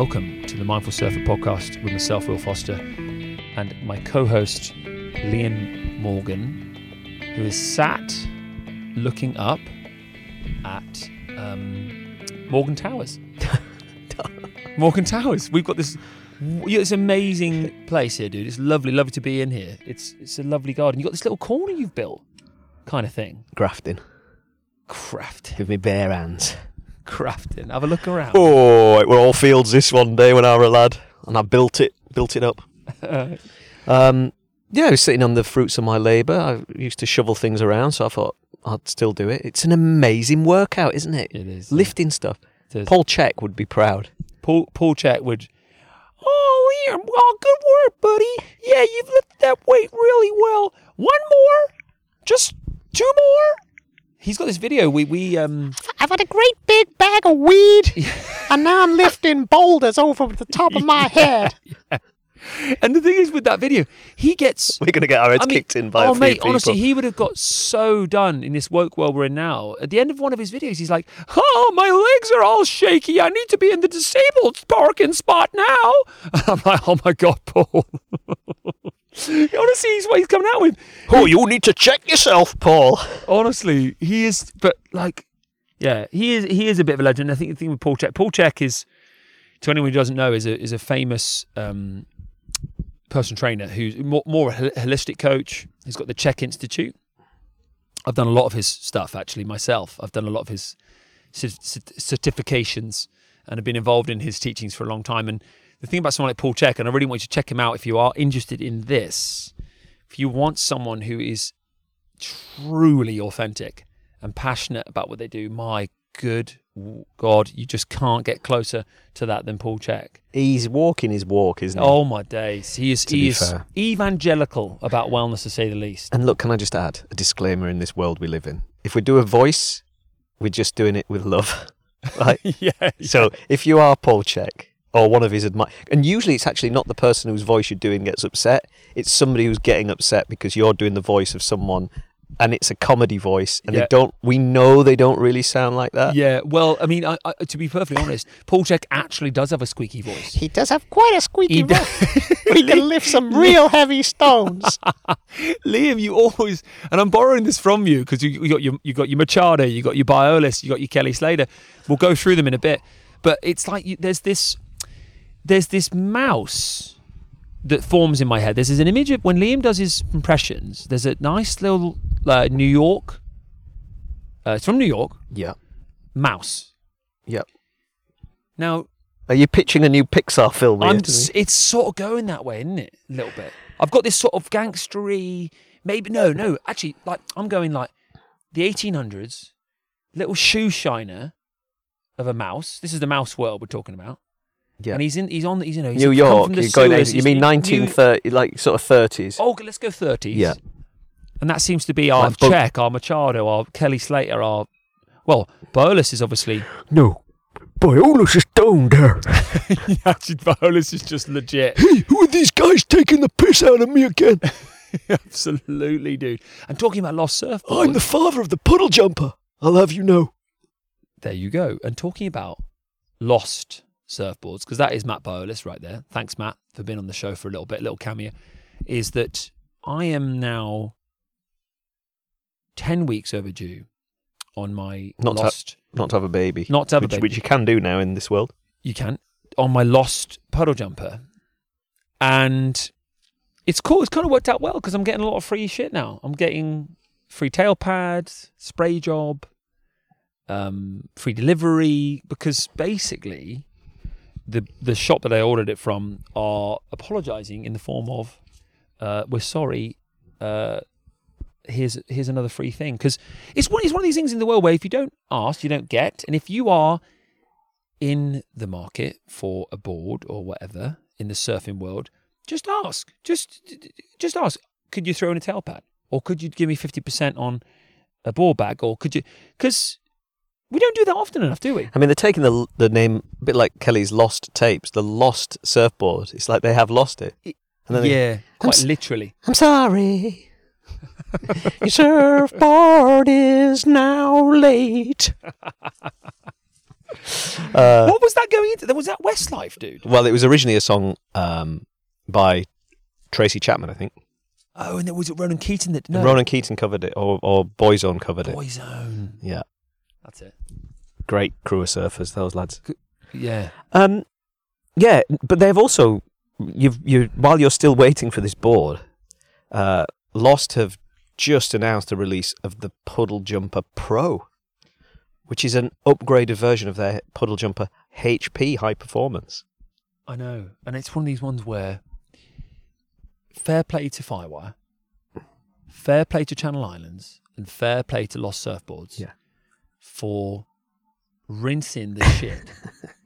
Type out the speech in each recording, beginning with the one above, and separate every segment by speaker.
Speaker 1: Welcome to the Mindful Surfer podcast with myself, Will Foster, and my co host, Liam Morgan, who is sat looking up at um, Morgan Towers. Morgan Towers. We've got this. It's amazing place here, dude. It's lovely, lovely to be in here. It's it's a lovely garden. You've got this little corner you've built, kind of thing.
Speaker 2: grafting
Speaker 1: Craft.
Speaker 2: with me bare hands.
Speaker 1: Crafting. Have a look around.
Speaker 2: Oh, it were all fields this one day when I were a lad, and I built it, built it up. Um, yeah, I was sitting on the fruits of my labour. I used to shovel things around, so I thought I'd still do it. It's an amazing workout, isn't it?
Speaker 1: It is.
Speaker 2: Lifting stuff.
Speaker 1: It is.
Speaker 2: Paul Chek would be proud.
Speaker 1: Paul Paul Chek would. Oh, Liam, well, good work, buddy. Yeah, you've lifted that weight really well. One more, just two more. He's got this video. We we um
Speaker 3: I've had a great big bag of weed, and now I'm lifting boulders over the top of my head.
Speaker 1: and the thing is with that video, he gets.
Speaker 2: We're going to get our heads
Speaker 1: I mean,
Speaker 2: kicked in by
Speaker 1: oh
Speaker 2: a few
Speaker 1: mate,
Speaker 2: people.
Speaker 1: honestly, he would have got so done in this woke world we're in now. At the end of one of his videos, he's like, "Oh, my legs are all shaky. I need to be in the disabled parking spot now." I'm like, "Oh my god, Paul." Honestly, he's what he's coming out with.
Speaker 2: oh, you need to check yourself, Paul.
Speaker 1: honestly, he is. But like, yeah, he is. He is a bit of a legend. I think the thing with Paul Chek, Paul Chek is, to anyone who doesn't know, is a is a famous um, personal trainer who's more, more a holistic coach. He's got the Chek Institute. I've done a lot of his stuff actually myself. I've done a lot of his cer- cer- certifications and have been involved in his teachings for a long time. And the thing about someone like Paul Chek, and I really want you to check him out if you are interested in this. If you want someone who is truly authentic and passionate about what they do, my good God, you just can't get closer to that than Paul Chek.
Speaker 2: He's walking his walk, isn't he?
Speaker 1: Oh my days, he is he is
Speaker 2: fair.
Speaker 1: evangelical about wellness, to say the least.
Speaker 2: And look, can I just add a disclaimer in this world we live in? If we do a voice, we're just doing it with love, right?
Speaker 1: yeah,
Speaker 2: So if you are Paul Chek or one of his admirers, and usually it's actually not the person whose voice you're doing gets upset, it's somebody who's getting upset because you're doing the voice of someone and it's a comedy voice and
Speaker 1: Yeah.
Speaker 2: they don't we know they don't really sound like that.
Speaker 1: yeah. Well, I mean, I, I, to be perfectly honest, Paul Chek actually does have a squeaky voice.
Speaker 3: He does have quite a squeaky
Speaker 1: He
Speaker 3: voice. He can lift some real heavy stones.
Speaker 1: Liam, you always, and I'm borrowing this from you because you, you got your you got your Machado, you got your Biolos, you got your Kelly Slater. We'll go through them in a bit, but it's like you, there's this there's this mouse that forms in my head. There's an image of when Liam does his impressions. There's a nice little uh, New York. Uh, it's from New York.
Speaker 2: Yeah.
Speaker 1: Mouse.
Speaker 2: Yeah.
Speaker 1: Now
Speaker 2: Are you pitching a new Pixar film here
Speaker 1: s- it's sort of going that way, isn't it? A little bit. I've got this sort of gangstery, maybe no, no. Actually, like I'm going like the 1800s, little shoe shiner of a mouse. This is the mouse world we're talking about.
Speaker 2: Yeah.
Speaker 1: And he's in. He's on. He's you know. He's
Speaker 2: New York.
Speaker 1: from the
Speaker 2: You're going.
Speaker 1: sewers,
Speaker 2: You mean
Speaker 1: in-
Speaker 2: 1930, like sort of 30s?
Speaker 1: Oh, let's go 30s.
Speaker 2: Yeah.
Speaker 1: And that seems to be our
Speaker 2: Like
Speaker 1: Chek, our Machado, our Kelly Slater, our well, Bolas is obviously.
Speaker 2: No. Biolos is down there.
Speaker 1: Actually, Bolas is just legit.
Speaker 2: Hey, who are these guys taking the piss out of me again?
Speaker 1: Absolutely, dude. And talking about lost surf.
Speaker 2: I'm the father of the puddle jumper. I'll have you know.
Speaker 1: There you go. And talking about lost surfboards, because that is Matt Biolos right there. Thanks, Matt, for being on the show for a little bit, little cameo. Is that I am now 10 weeks overdue on my
Speaker 2: Not to-
Speaker 1: lost.
Speaker 2: Not to have a baby.
Speaker 1: not to have a baby.
Speaker 2: which you can do now in this world.
Speaker 1: you can on my lost puddle jumper and it's cool it's kind of worked out well because i'm getting a lot of free shit now i'm getting free tail pads spray job um, free delivery because basically the the shop that i ordered it from are apologizing in the form of uh, we're sorry uh, here's here's another free thing because it's one it's one of these things in the world where if you don't ask you don't get and if you are in the market for a board or whatever in the surfing world, just ask. Just just ask. Could you throw in a tail pad, or could you give me fifty percent on a board bag, or could you? Because we don't do that often enough, do we?
Speaker 2: I mean, they're taking the the name a bit like Kelly's lost tapes, the lost surfboard. It's like they have lost it. And then they-
Speaker 1: yeah, quite
Speaker 3: s-
Speaker 1: literally.
Speaker 3: I'm sorry. Your surfboard is now late.
Speaker 2: Uh,
Speaker 1: what was that going into? Was that Westlife, dude?
Speaker 2: well, it was originally a song um, by Tracy Chapman, I think.
Speaker 1: Oh, and it was it Ronan Keating that no
Speaker 2: Ronan Keating covered it, or, or Boyzone covered it.
Speaker 1: Boyzone.
Speaker 2: Yeah,
Speaker 1: That's it.
Speaker 2: great crew of surfers, those lads.
Speaker 1: Yeah.
Speaker 2: Um, yeah, but they've also you've you while you're still waiting for this board, uh, Lost have just announced the release of the Puddle Jumper Pro, which is an upgraded version of their Puddle Jumper HP High Performance.
Speaker 1: I know, and it's one of these ones where fair play to Firewire, fair play to Channel Islands, and fair play to Lost Surfboards.
Speaker 2: Yeah.
Speaker 1: For rinsing the shit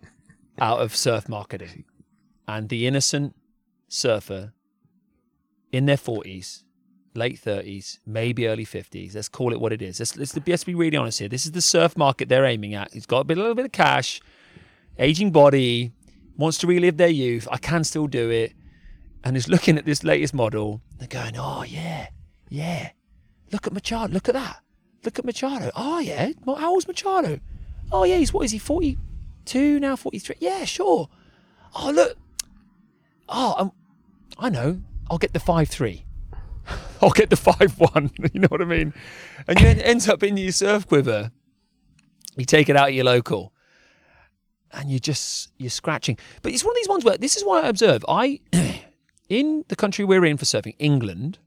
Speaker 1: out of surf marketing, and the innocent surfer in their forties, late thirties, maybe early fifties. Let's call it what it is. Let's, let's, let's be really honest here. This is the surf market they're aiming at. He's got a, bit, a little bit of cash, aging body, wants to relive their youth. I can still do it. And is looking at this latest model. They're going, oh, yeah, yeah. Look at Machado. Look at that. Look at Machado. Oh, yeah. How old's Machado? Oh, yeah. He's what is he? 42 now? 43? Yeah, sure. Oh, look. Oh, um, I know. I'll get the 5 3. I'll get the 5 1. You know what I mean? And you it ends up in your surf quiver. You take it out of your local and you just you're scratching. But it's one of these ones where this is what I observe. I in the country we're in for surfing, England,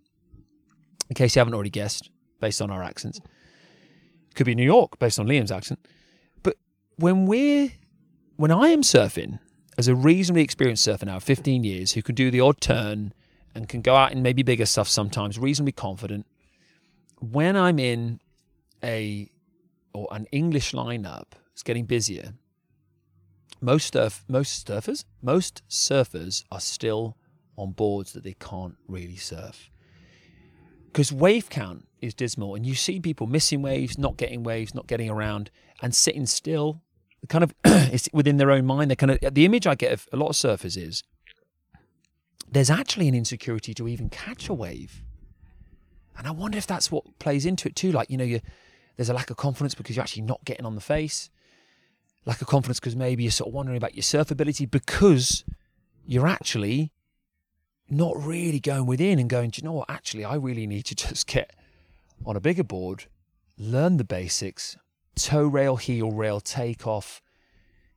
Speaker 1: in case you haven't already guessed, based on our accents. Could be New York, based on Liam's accent. But when we're when I am surfing as a reasonably experienced surfer now, 15 years, who can do the odd turn and can go out in maybe bigger stuff sometimes, reasonably confident. When I'm in a or an English lineup, it's getting busier most surf most surfers most surfers are still on boards that they can't really surf because wave count is dismal and you see people missing waves not getting waves not getting around and sitting still kind of it's within their own mind. They kind of the image i get of a lot of surfers is there's actually an insecurity to even catch a wave. And i wonder if that's what plays into it too like you know you there's a lack of confidence because you're actually not getting on the face. Lack of confidence because maybe you're sort of wondering about your surf ability because you're actually not really going within and going, do you know what? Actually, I really need to just get on a bigger board, learn the basics, toe rail, heel rail, take off.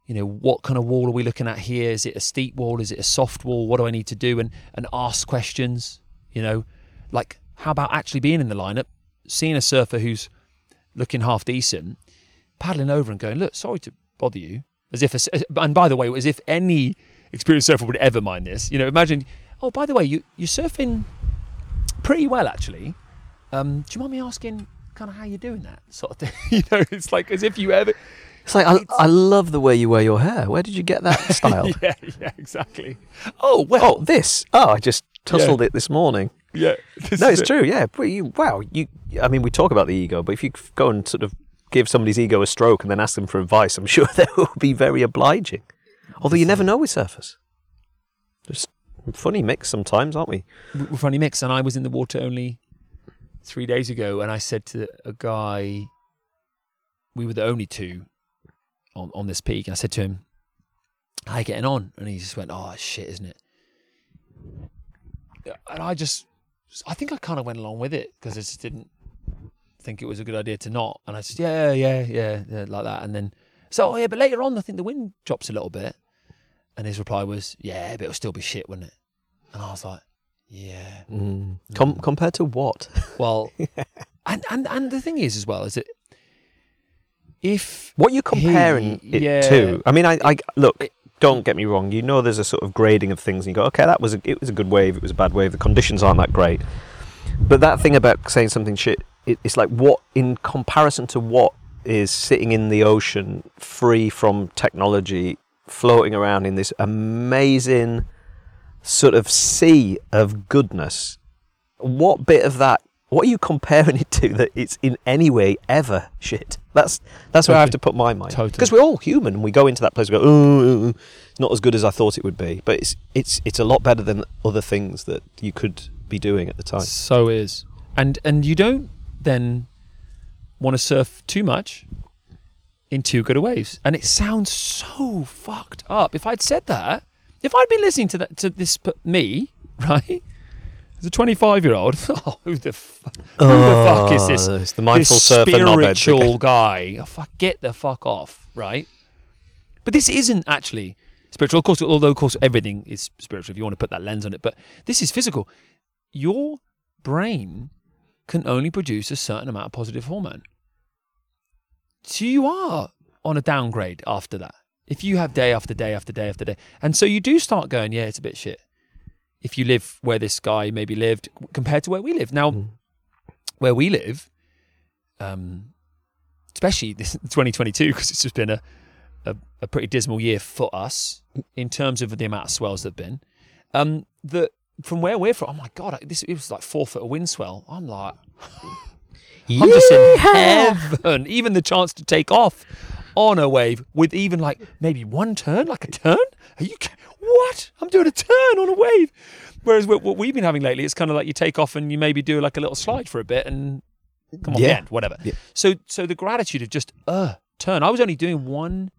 Speaker 1: You know, what kind of wall are we looking at here? Is it a steep wall? Is it a soft wall? What do I need to do? And and ask questions. You know, like how about actually being in the lineup, seeing a surfer who's looking half decent, paddling over and going, look, sorry to bother you. As if, a, and by the way, as if any experienced surfer would ever mind this. You know, imagine, oh, by the way, you, you're surfing pretty well, actually. Um, do you mind me asking kind of how you're doing that sort of thing? you know, it's like as if you ever.
Speaker 2: It's like I, I love the way you wear your hair. Where did you get that style?
Speaker 1: yeah, yeah, exactly. Oh, well.
Speaker 2: Oh, this. Oh, I just tussled it this morning.
Speaker 1: yeah.
Speaker 2: No, it's true. Yeah, but you, wow. You, I mean, we talk about the ego, but if you go and sort of give somebody's ego a stroke and then ask them for advice, I'm sure they will be very obliging. Although you never know with surfers. Just funny mix sometimes, aren't we?
Speaker 1: w- funny mix. And I was in the water only three days ago, and I said to a guy, we were the only two on, on this peak, and I said to him, "How you getting on?" And he just went, "Oh shit, isn't it?" And I just, I think I kind of went along with it because I just didn't think it was a good idea to not. And I said, "Yeah, yeah, yeah, yeah," like that. And then, so oh yeah, but later on, I think the wind drops a little bit. And his reply was, "Yeah, but it'll still be shit, wouldn't it?" And I was like, "Yeah."
Speaker 2: Mm. Com- compared to what?
Speaker 1: Well, and, and and the thing is as well is that if
Speaker 2: What you're comparing
Speaker 1: He-
Speaker 2: it
Speaker 1: yeah.
Speaker 2: to? I mean, I, I look. Don't get me wrong. You know, there's a sort of grading of things, and you go, okay, that was a, it was a good wave. It was a bad wave. The conditions aren't that great. But that thing about saying something shit, it, it's like what in comparison to what is sitting in the ocean, free from technology, floating around in this amazing sort of sea of goodness. What bit of that? What are you comparing it to that it's in any way ever shit? That's that's where I have to put my mind
Speaker 1: Totally.
Speaker 2: because we're all human and we go into that place and go, oh, it's not as good as I thought it would be, but it's it's it's a lot better than other things that you could be doing at the time.
Speaker 1: So is. And and you don't then want to surf too much in too good a waves, and it sounds so fucked up. If I'd said that, if I'd been listening to that to this me, right, as a 25 year old, oh, who the who the fuck is this?
Speaker 2: Oh, It's the mindful
Speaker 1: this
Speaker 2: surfer
Speaker 1: spiritual guy. Oh, fuck, get the fuck off, right? But this isn't actually spiritual. Of course, although of course everything is spiritual if you want to put that lens on it. But this is physical. Your brain can only produce a certain amount of positive hormone. So you are on a downgrade after that. If you have day after day after day after day, and so you do start going, yeah, it's a bit shit. If you live where this guy maybe lived compared to where we live now,
Speaker 2: Mm.
Speaker 1: where we live, um, especially this 2022 because it's just been a, a a pretty dismal year for us in terms of the amount of swells there've been. Um, that from where we're from, oh my god, this it was like four foot of wind swell. I'm like, I'm just in heaven. Even the chance to take off on a wave with even like maybe one turn, like a turn. Are you what? I'm doing a turn on a wave. Whereas what, what we've been having lately, it's kind of like you take off and you maybe do like a little slide for a bit and come on
Speaker 2: Yeah.
Speaker 1: the end, whatever.
Speaker 2: Yeah.
Speaker 1: So so the gratitude of just uh turn. I was only doing one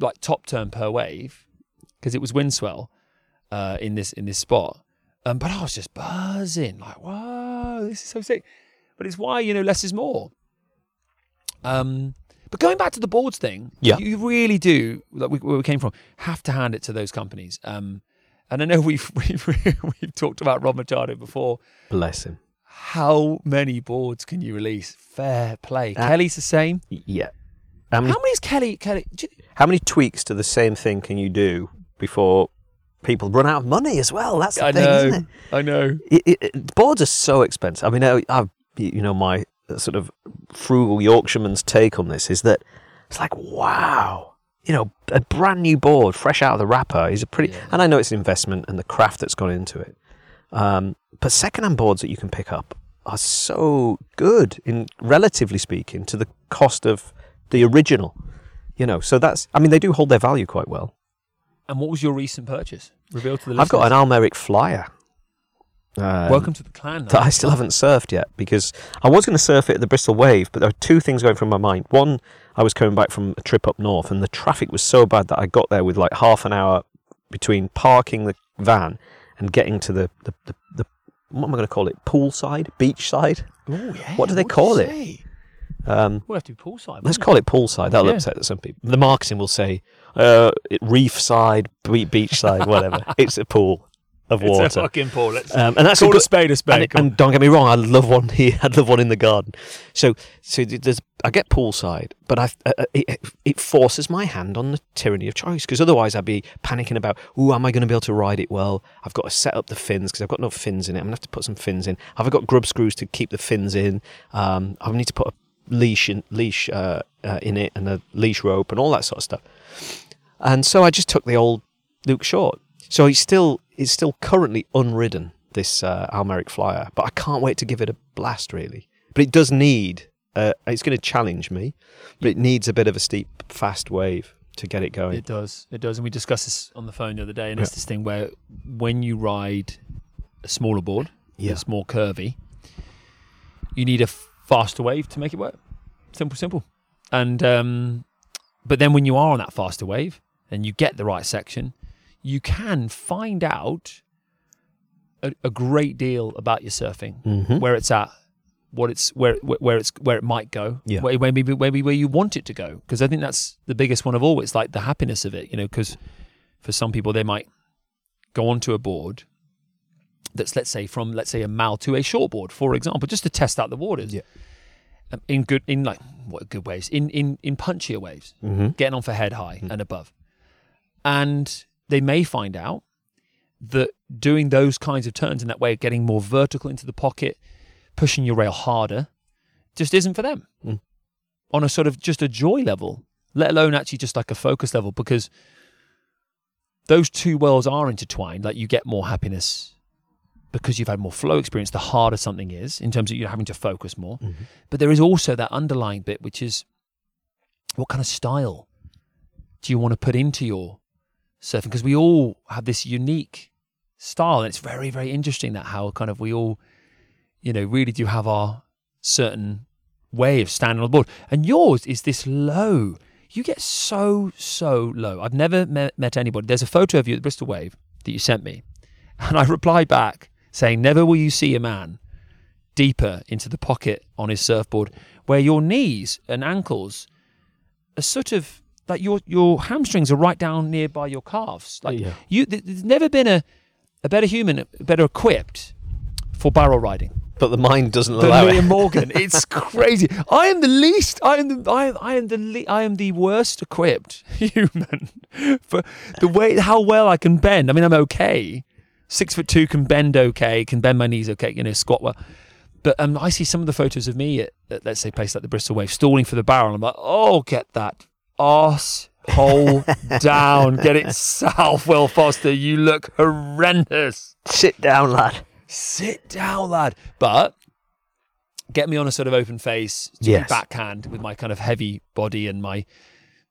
Speaker 1: like top turn per wave because it was wind swell uh, in this in this spot. Um, but I was just buzzing, like, whoa, this is so sick. But it's why you know less is more. Um, but going back to the boards thing,
Speaker 2: Yeah.
Speaker 1: you really do, like we, where we came from, have to hand it to those companies. Um, and I know we've we've, we've talked about Rob Machado before.
Speaker 2: Bless him.
Speaker 1: How many boards can you release? Fair play.
Speaker 2: Uh,
Speaker 1: Kelly's the same.
Speaker 2: Yeah. How many,
Speaker 1: How many is Kelly? Kelly, you-
Speaker 2: how many tweaks to the same thing can you do before people run out of money as well? That's the
Speaker 1: I
Speaker 2: thing,
Speaker 1: know.
Speaker 2: isn't it?
Speaker 1: I know.
Speaker 2: it, it- boards are so expensive. I mean, I, I've you know my sort of frugal Yorkshireman's take on this is that it's like wow, you know, a brand new board, fresh out of the wrapper, is a pretty.
Speaker 1: Yeah.
Speaker 2: And I know it's an investment and the craft that's gone into it, um, but second-hand boards that you can pick up are so good in relatively speaking to the cost of the original. You know, so that's. I mean, they do hold their value quite well.
Speaker 1: And what was your recent purchase? Reveal to the
Speaker 2: I've got an.
Speaker 1: Al
Speaker 2: Merrick Flyer. Um,
Speaker 1: Welcome to the clan.
Speaker 2: that I still haven't surfed yet because I was going to surf it at the Bristol Wave, but there are two things going through my mind. One, I was coming back from a trip up north, and the traffic was so bad that I got there with like half an hour between parking the van and getting to the the, the, the what am I going to call it? Poolside, beachside.
Speaker 1: Oh, yeah.
Speaker 2: What do they
Speaker 1: did
Speaker 2: call
Speaker 1: you
Speaker 2: it? Um,
Speaker 1: We'll have to be poolside.
Speaker 2: let's call it poolside. That'll
Speaker 1: Yeah.
Speaker 2: upset some people. The marketing will say uh, reef side, be- beachside, whatever. it's a pool of
Speaker 1: it? It's a
Speaker 2: water,
Speaker 1: fucking pool. Let's
Speaker 2: um, and that's a
Speaker 1: call a
Speaker 2: good,
Speaker 1: spade a spade.
Speaker 2: and, and don't get me wrong, I love one here. I love one in the garden. So, so there's I get poolside, but I uh, uh, it, it forces my hand on the tyranny of choice because otherwise I'd be panicking about, oh, am I going to be able to ride it well? I've got to set up the fins because I've got no fins in it. I'm gonna have to put some fins in. Have I got grub screws to keep the fins in? Um, I need to put a leash in leash uh, uh, in it and a leash rope and all that sort of stuff. And so I just took the old Luke Short. So he's still he's still currently unridden this uh, Al Merrick Flyer, but I can't wait to give it a blast really. But it does need uh, it's going to challenge me, but it needs a bit of a steep, fast wave to get it going.
Speaker 1: It does. It does. And we discussed this on the phone the other day. And
Speaker 2: Yeah.
Speaker 1: it's this thing where when you ride a smaller board,
Speaker 2: Yeah.
Speaker 1: that's more curvy, you need a faster wave to make it work. Simple, simple. And um, but then when you are on that faster wave and you get the right section, you can find out a, a great deal about your surfing,
Speaker 2: Mhm.
Speaker 1: where it's at, what it's where where it's where it might go,
Speaker 2: Yeah.
Speaker 1: where, where maybe maybe where you want it to go. Because I think that's the biggest one of all. It's like the happiness of it, you know. Because for some people, they might go onto a board that's let's say from let's say a mal to a shortboard, for example, just to test out the waters.
Speaker 2: Yeah.
Speaker 1: Um, In good, in like what good waves, in in in punchier waves,
Speaker 2: Mhm.
Speaker 1: getting on for head high
Speaker 2: Mm.
Speaker 1: and above, and they may find out that doing those kinds of turns in that way, of getting more vertical into the pocket, pushing your rail harder, just isn't for them.
Speaker 2: Mm.
Speaker 1: On a sort of just a joy level, let alone actually just like a focus level, because those two worlds are intertwined. Like you get more happiness because you've had more flow experience, the harder something is in terms of you having to focus more.
Speaker 2: Mhm.
Speaker 1: But there is also that underlying bit, which is what kind of style do you want to put into your surfing? Because we all have this unique style, and it's very, very interesting that how kind of we all, you know, really do have our certain way of standing on the board. And yours is this low. You get so, so low. I've never met, met anybody. There's a photo of you at the Bristol Wave that you sent me. And I replied back saying, Never will you see a man deeper into the pocket on his surfboard where your knees and ankles are sort of like your your hamstrings are right down nearby your calves. Like
Speaker 2: Yeah.
Speaker 1: you, there's never been a, a better human, better equipped for barrel riding
Speaker 2: But the mind doesn't
Speaker 1: than
Speaker 2: allow
Speaker 1: Liam
Speaker 2: it.
Speaker 1: Morgan. It's crazy. I am the least. I am the. I, I am the. Le- I am the worst equipped human for the way how well I can bend. I mean, I'm okay. Six foot two can bend okay. Can bend my knees okay. You know, squat well. But um, I see some of the photos of me at, at let's say places like the Bristol Wave stalling for the barrel. I'm like, oh, get that arse hole down. Get it south, Will Foster. You look horrendous
Speaker 2: Sit down, lad.
Speaker 1: sit down, lad. But get me on a sort of open face,
Speaker 2: Yes.
Speaker 1: backhand with my kind of heavy body and my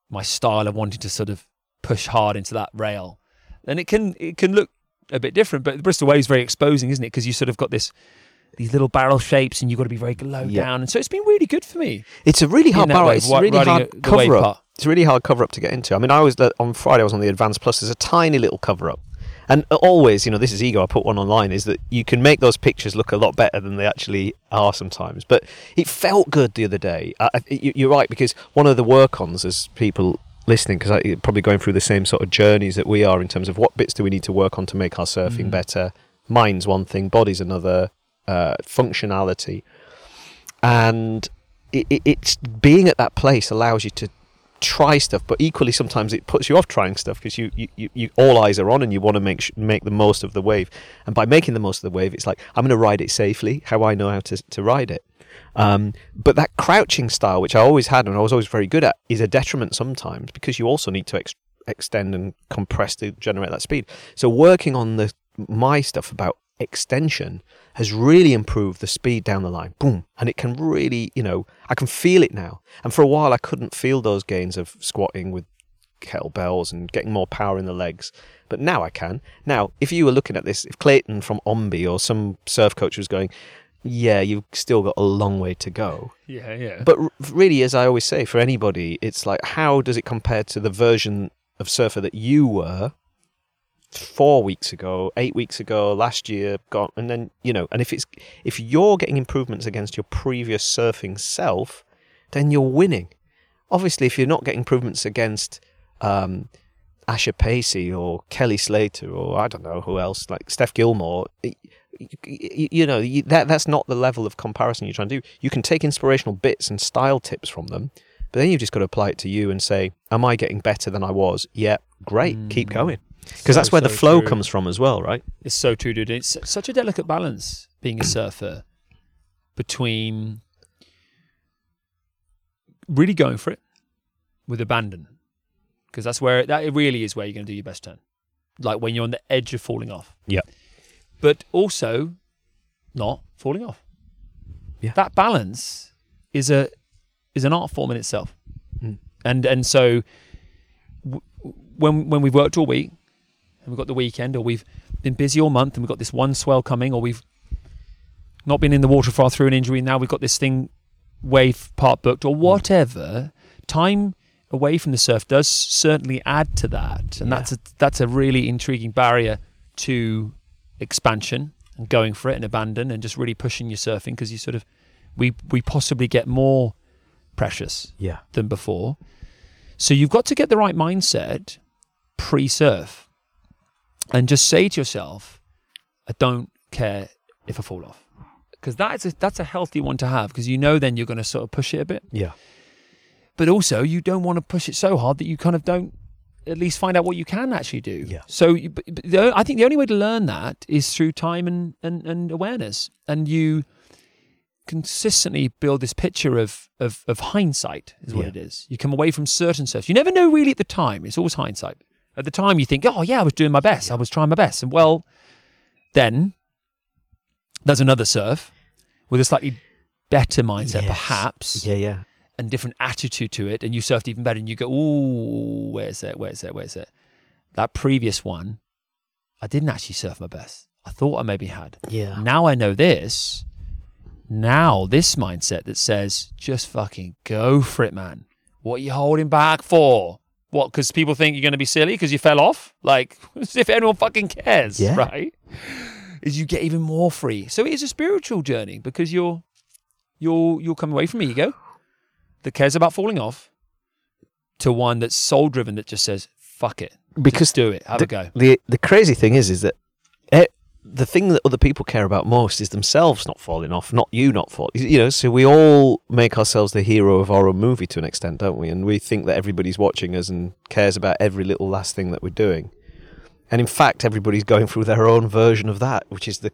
Speaker 1: my style of wanting to sort of push hard into that rail, and it can it can look a bit different. But the Bristol Wave is very exposing, isn't it? Because you sort of got this these little barrel shapes, and you've got to be very low
Speaker 2: Yeah.
Speaker 1: down, and so it's been really good for me.
Speaker 2: It's a really hard barrel.
Speaker 1: way,
Speaker 2: It's
Speaker 1: wi-
Speaker 2: really hard cover up. It's a really hard cover up to get into. I mean, I was on Friday. I was on the Advanced Plus. There's a tiny little cover up, and always, you know, this is ego. I put one online. Is that you can make those pictures look a lot better than they actually are sometimes. But it felt good the other day. I, I- you- you're right because one of the work-ons as people listening because you're probably going through the same sort of journeys that we are in terms of what bits do we need to work on to make our surfing
Speaker 1: Mhm.
Speaker 2: better. Mind's one thing, body's another. Uh, functionality, and it, it, it's being at that place allows you to try stuff, but equally sometimes it puts you off trying stuff because you, you, you, you all eyes are on and you want to make sh- make the most of the wave. And by making the most of the wave, it's like I'm going to ride it safely, how I know how to to ride it. Um, but that crouching style, which I always had and I was always very good at, is a detriment sometimes because you also need to ex- extend and compress to generate that speed. So working on the my stuff about extension has really improved the speed down the line. Boom. And it can really, you know, I can feel it now. And for a while, I couldn't feel those gains of squatting with kettlebells and getting more power in the legs. But now I can. Now, if you were looking at this, if Clayton from Ombe or some surf coach was going, yeah, you've still got a long way to go.
Speaker 1: Yeah, yeah.
Speaker 2: But r- really, as I always say, for anybody, it's like, how does it compare to the version of surfer that you were four weeks ago, eight weeks ago, last year, gone, and then you know, and if it's if you're getting improvements against your previous surfing self, then you're winning. Obviously, if you're not getting improvements against um, Asher Pacey or Kelly Slater or I don't know who else, like Steph Gilmore, y- you know that that's not the level of comparison you're trying to do. You can take inspirational bits and style tips from them, but then you've just got to apply it to you and say, "Am I getting better than I was?" Yeah, great, keep
Speaker 1: Mm.
Speaker 2: going, because
Speaker 1: So,
Speaker 2: that's where the flow
Speaker 1: true.
Speaker 2: comes from as well, right?
Speaker 1: It's so true, dude. It's such a delicate balance being a surfer between really going for it with abandon, because that's where that really is where you're going to do your best turn, like when you're on the edge of falling off.
Speaker 2: Yeah.
Speaker 1: But also not falling off.
Speaker 2: Yeah.
Speaker 1: That balance is a is an art form in itself,
Speaker 2: Mm.
Speaker 1: and and so w- when when we've worked all week and we've got the weekend, or we've been busy all month and we've got this one swell coming, or we've not been in the water far through an injury, and now we've got this thing wave part booked, or whatever. Time away from the surf does certainly add to that, and
Speaker 2: Yeah.
Speaker 1: that's a that's a really intriguing barrier to expansion and going for it and abandon and just really pushing your surfing because you sort of we we possibly get more precious
Speaker 2: Yeah,
Speaker 1: than before. So you've got to get the right mindset pre-surf and just say to yourself, I don't care if I fall off. Because that's a, that's a healthy one to have because you know then you're going to sort of push it a bit.
Speaker 2: yeah,
Speaker 1: But also you don't want to push it so hard that you kind of don't at least find out what you can actually do.
Speaker 2: Yeah.
Speaker 1: So you, the, I think the only way to learn that is through time and, and, and awareness. And you consistently build this picture of, of, of hindsight is what
Speaker 2: Yeah.
Speaker 1: it is. You come away from certain surfs. You never know really at the time. It's always hindsight. At the time you think, oh yeah, I was doing my best. I was trying my best. And well, then there's another surf with a slightly better mindset
Speaker 2: Yes.
Speaker 1: perhaps
Speaker 2: yeah, yeah.
Speaker 1: and different attitude to it, and you surfed even better, and you go, "Ooh, where's it? Where's it? Where's it?" That previous one, I didn't actually surf my best. I thought I maybe had.
Speaker 2: Yeah.
Speaker 1: Now I know this. now this mindset that says, just fucking go for it, man. What are you holding back for? What? Because people think you're going to be silly because you fell off? Like, as if anyone fucking cares,
Speaker 2: Yeah.
Speaker 1: right? Is you get even more free. So it is a spiritual journey because you're you're you're coming away from ego that cares about falling off to one that's soul driven that just says, fuck it.
Speaker 2: Because
Speaker 1: Just do it. Have
Speaker 2: the,
Speaker 1: a go.
Speaker 2: The the crazy thing is, is that the thing that other people care about most is themselves not falling off, not you not falling. You know, so we all make ourselves the hero of our own movie to an extent, don't we? And we think that everybody's watching us and cares about every little last thing that we're doing. And in fact, everybody's going through their own version of that, which is the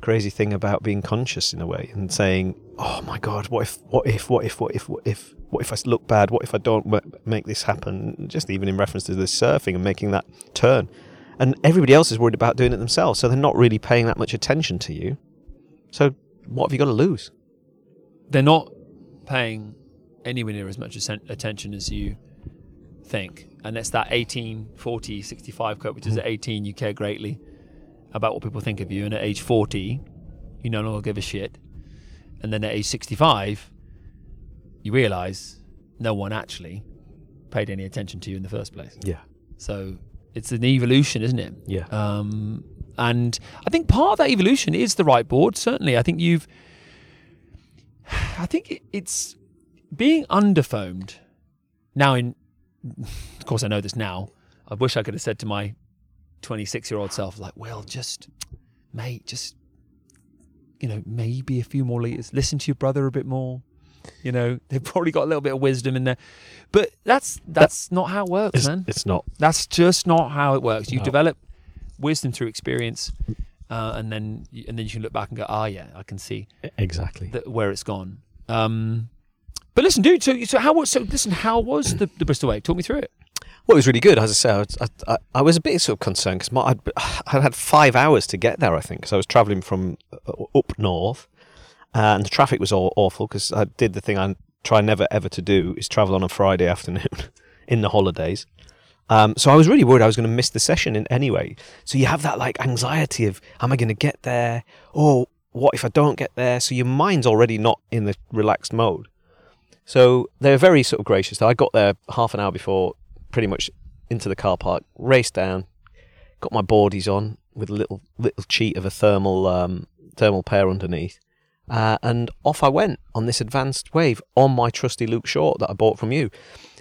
Speaker 2: crazy thing about being conscious in a way and saying, "Oh my God, what if? What if? What if? What if? What if? What if I look bad? What if I don't make this happen?" Just even in reference to the surfing and making that turn, and everybody else is worried about doing it themselves, so they're not really paying that much attention to you. So what have you got to lose?
Speaker 1: They're not paying anywhere near as much attention as you think. And it's that 18, 40, 65 cut, which is at 18, you care greatly about what people think of you. And at age 40, you no longer give a shit. And then at age 65, you realize no one actually paid any attention to you in the first place.
Speaker 2: Yeah,
Speaker 1: So it's an evolution, isn't it?
Speaker 2: yeah,
Speaker 1: Um, and I think part of that evolution is the right board. Certainly, I think you've. I think it's being underfoamed now. In of course, I know this now. I wish I could have said to my 26 year old self, like, "Well, just mate, just you know, maybe a few more liters. Listen to your brother a bit more." You know, they've probably got a little bit of wisdom in there, but that's that's not how it works,
Speaker 2: it's,
Speaker 1: man.
Speaker 2: it's not.
Speaker 1: That's just not how it works. You
Speaker 2: No.
Speaker 1: develop wisdom through experience, uh, and then and then you can look back and go, ah, yeah, I can see
Speaker 2: Exactly.
Speaker 1: where it's gone. Um, but listen, dude. So so how was so listen? How was the, the Bristol Wave? Talk me through it.
Speaker 2: Well, it was really good. As I say, I, was- I, I, was a bit sort of concerned because I'd, I had five hours to get there. I think because I was travelling from uh, up north, uh, and the traffic was all awful because I did the thing I try never ever to do is travel on a Friday afternoon in the holidays. Um, so I was really worried I was going to miss the session in anyway. So you have that like anxiety of, am I going to get there? Or what if I don't get there? So your mind's already not in the relaxed mode. So they're very sort of gracious. I got there half an hour before, pretty much into the car park, raced down, got my boardies on with a little little cheat of a thermal um, thermal pair underneath, uh, and off I went on this advanced wave on my trusty Luke Short that I bought from you,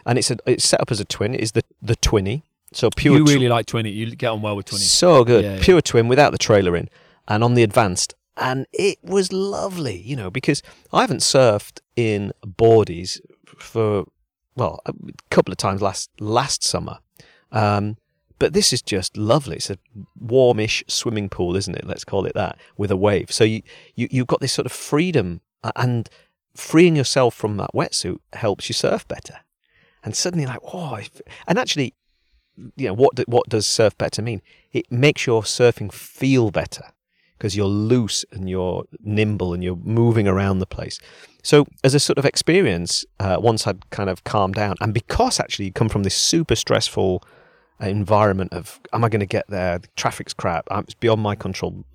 Speaker 2: and it's a, it's set up as a twin. It is the the twinny, so pure
Speaker 1: you
Speaker 2: tw-
Speaker 1: really like twinny. You get on well with twinny.
Speaker 2: so good.
Speaker 1: Yeah, yeah.
Speaker 2: Pure twin without the trailer in and on the advanced. And it was lovely, you know, because I haven't surfed in boardies for, well, a couple of times last last summer. Um, but this is just lovely. It's a warmish swimming pool, isn't it? Let's call it that, with a wave. So you, you, you've got this sort of freedom and freeing yourself from that wetsuit helps you surf better. And suddenly, like, oh, and actually, you know what do, what does surf better mean it makes your surfing feel better because you're loose and you're nimble and you're moving around the place so as a sort of experience uh, once i'd kind of calmed down and because actually you come from this super stressful environment of am i going to get there the traffic's crap um, it's beyond my control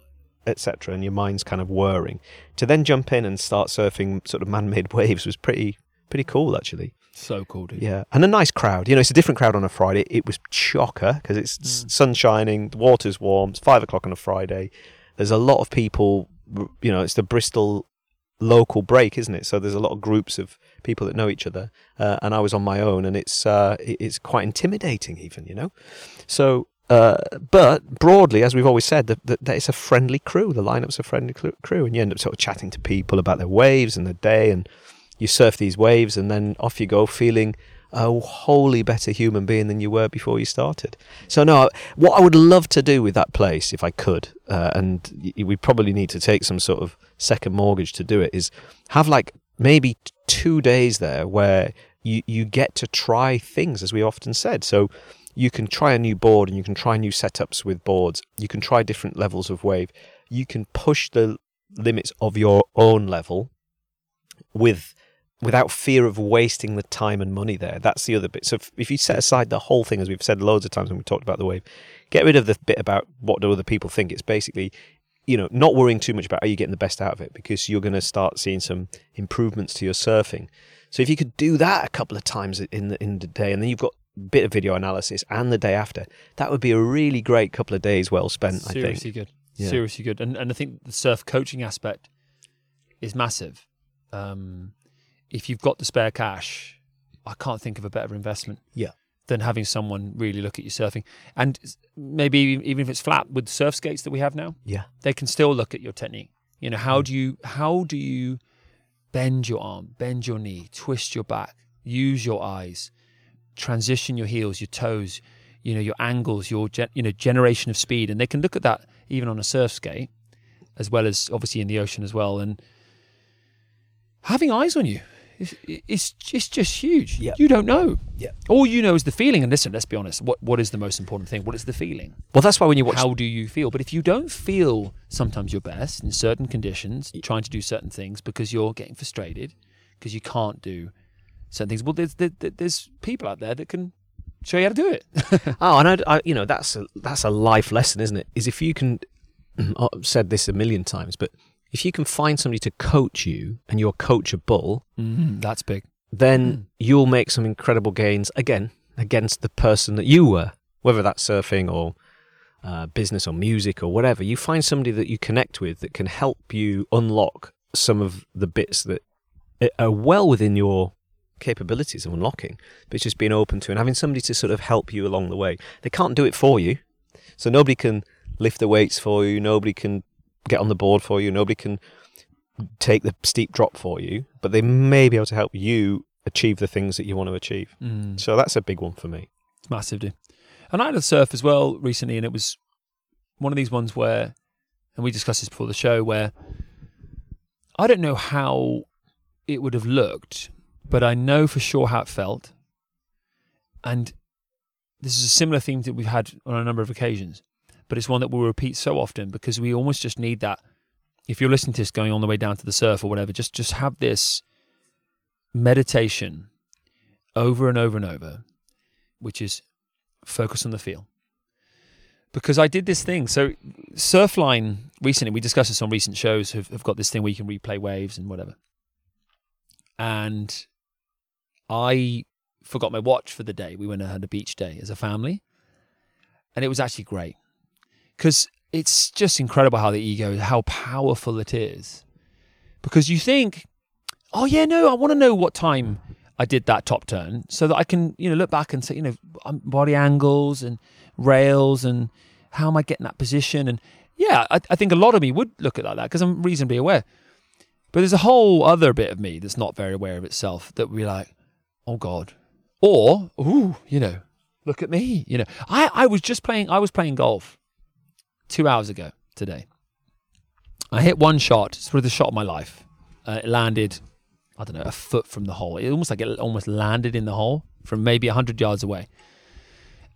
Speaker 2: etc and your mind's kind of whirring to then jump in and start surfing sort of man-made waves was pretty pretty cool actually
Speaker 1: So cool, dude.
Speaker 2: yeah, and a nice crowd. You know, it's a different crowd on a Friday. It was chocker because it's s sun shining, the water's warm. It's five o'clock on a Friday. There's a lot of people. You know, it's the Bristol local break, isn't it? So there's a lot of groups of people that know each other. Uh, and I was on my own, and it's uh, it's quite intimidating, even. You know, so. Uh, but broadly, as we've always said, that, that, that it's a friendly crew. The lineup's a friendly crew, and you end up sort of chatting to people about their waves and their day, and you surf these waves and then off you go feeling a wholly better human being than you were before you started. So no, what I would love to do with that place, if I could, uh, and we probably need to take some sort of second mortgage to do it, is have like maybe two days there where you you get to try things, as we often said. So you can try a new board and you can try new setups with boards. You can try different levels of wave. You can push the limits of your own level with without fear of wasting the time and money there. That's the other bit. So if, if you set aside the whole thing, as we've said loads of times when we talked about the wave, get rid of the bit about what do other people think. It's basically you know, not worrying too much about are you getting the best out of it because you're going to start seeing some improvements to your surfing. So if you could do that a couple of times in the in the day, and then you've got a bit of video analysis and the day after, that would be a really great couple of days well spent. I
Speaker 1: Seriously
Speaker 2: think.
Speaker 1: good.
Speaker 2: Yeah.
Speaker 1: Seriously good. And and I think the surf coaching aspect is massive. Um, if you've got the spare cash, I can't think of a better investment.
Speaker 2: Yeah.
Speaker 1: Than having someone really look at your surfing, and maybe even if it's flat with surf skates that we have now,
Speaker 2: Yeah.
Speaker 1: they can still look at your technique. You know, how hmm. do you how do you bend your arm, bend your knee, twist your back, use your eyes, transition your heels, your toes, you know, your angles, your you know generation of speed, and they can look at that even on a surf skate, as well as obviously in the ocean as well, and having eyes on you. It's, it's just just huge.
Speaker 2: Yeah.
Speaker 1: You don't know.
Speaker 2: Yeah.
Speaker 1: All you know is the feeling. And listen, let's be honest. What what is the most important thing? What is the feeling?
Speaker 2: Well, that's why when you watch
Speaker 1: how do you feel? But if you don't feel sometimes your best in certain conditions, trying to do certain things because you're getting frustrated, because you can't do certain things, well, there's there, there- there's people out there that can show you how to do it.
Speaker 2: Oh, and I, I, you know, that's a that's a life lesson, isn't it? Is if you can, I've said this a million times, but if you can find somebody to coach you and you're coachable,
Speaker 1: mm, that's big.
Speaker 2: then you'll make some incredible gains again against the person that you were, whether that's surfing or uh, business or music or whatever. You find somebody that you connect with that can help you unlock some of the bits that are well within your capabilities of unlocking, but it's just being open to and having somebody to sort of help you along the way. They can't do it for you, so nobody can lift the weights for you. Nobody can get on the board for you. Nobody can take the steep drop for you, but they may be able to help you achieve the things that you want to achieve.
Speaker 1: Mm.
Speaker 2: So that's a big one for me.
Speaker 1: It's massive, dude. And I had a surf as well recently, and it was one of these ones where, and we discussed this before the show, where I don't know how it would have looked, but I know for sure how it felt. And this is a similar theme that we've had on a number of occasions, but it's one that we'll repeat so often because we almost just need that. If you're listening to this going on the way down to the surf or whatever, just just have this meditation over and over and over, which is focus on the feel. Because I did this thing. So Surfline recently, we discussed this on recent shows, have, have got this thing where you can replay waves and whatever. And I forgot my watch for the day. We went and had a beach day as a family. And it was actually great. Because it's just incredible how the ego, how powerful it is. Because you think, oh yeah, no, I want to know what time I did that top turn so that I can, you know, look back and say, you know, um, body angles and rails and how am I getting that position? And yeah, I, I think a lot of me would look at like that because I'm reasonably aware. But there's a whole other bit of me that's not very aware of itself that would be like, oh God. Or, ooh, you know, look at me. You know, I, I was just playing, I was playing golf two hours ago today. I hit one shot, it's probably the shot of my life. Uh, it landed, I don't know, a foot from the hole. It almost like it almost landed in the hole from maybe 100 yards away.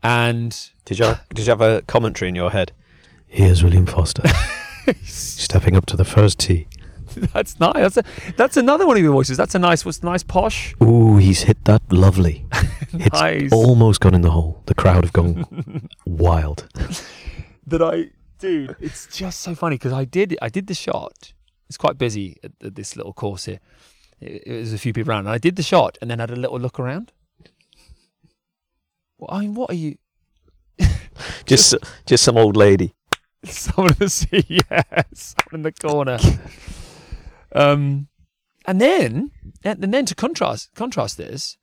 Speaker 1: And
Speaker 2: Did you did you have a commentary in your head? Here's William Foster stepping up to the first tee.
Speaker 1: that's nice. That's, a, that's another one of your voices. That's a nice, what's nice posh?
Speaker 2: Ooh, he's hit that lovely. It's almost gone in the hole. The crowd have gone wild.
Speaker 1: that I, dude, it's just so funny because I did, I did the shot. It's quite busy at, at this little course here. It, it was a few people around, and I did the shot, and then had a little look around. Well, I mean, what are you?
Speaker 2: Just just some old lady.
Speaker 1: Someone in the sea, yes, someone in the corner. Um, and then, and then to contrast contrast this,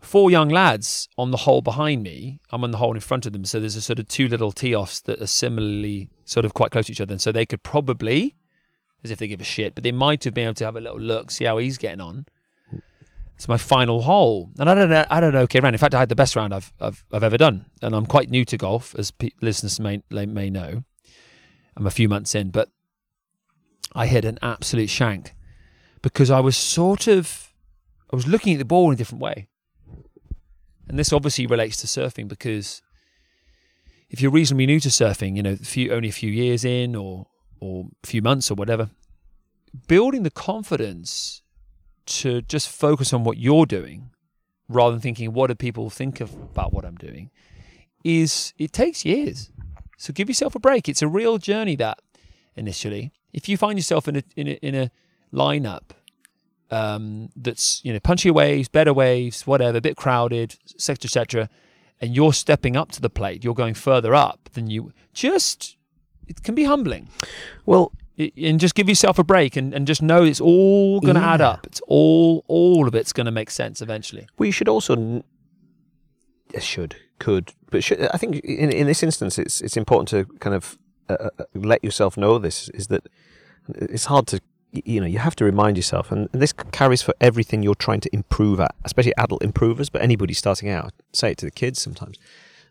Speaker 1: four young lads on the hole behind me. I'm on the hole in front of them, so there's a sort of two little tee offs that are similarly sort of quite close to each other, and so they could probably, as if they give a shit, but they might have been able to have a little look, see how he's getting on. It's my final hole, and I don't know. I don't know. Okay, round. In fact, I had the best round I've I've, I've ever done, and I'm quite new to golf, as pe- listeners may may know. I'm a few months in, but I hit an absolute shank because I was sort of I was looking at the ball in a different way. And this obviously relates to surfing because if you're reasonably new to surfing, you know, few only a few years in or or a few months or whatever, building the confidence to just focus on what you're doing rather than thinking what do people think of about what I'm doing is it takes years. So give yourself a break. It's a real journey that initially. If you find yourself in a in a, in a lineup um, that's you know punchier waves, better waves, whatever, a bit crowded, etc., etc., and you're stepping up to the plate, you're going further up than you. Just it can be humbling,
Speaker 2: Well,
Speaker 1: I- and just give yourself a break and, and just know it's all going to add up. It's all all of it's going to make sense eventually.
Speaker 2: we should also n- should could but should, I think in in this instance it's it's important to kind of uh, uh, let yourself know this is that it's hard to you know you have to remind yourself and this carries for everything you're trying to improve at especially adult improvers but anybody starting out say it to the kids sometimes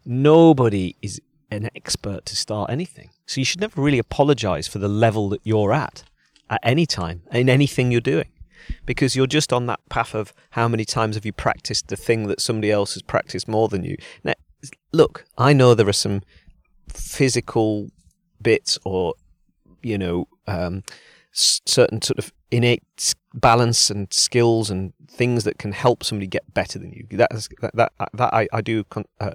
Speaker 2: nobody is an expert to start anything so you should never really apologize for the level that you're at at any time in anything you're doing because you're just on that path of how many times have you practiced the thing that somebody else has practiced more than you. Now, look, I know there are some physical bits or, you know, um, certain sort of innate balance and skills and things that can help somebody get better than you. That is, that that, that I, I do con- uh,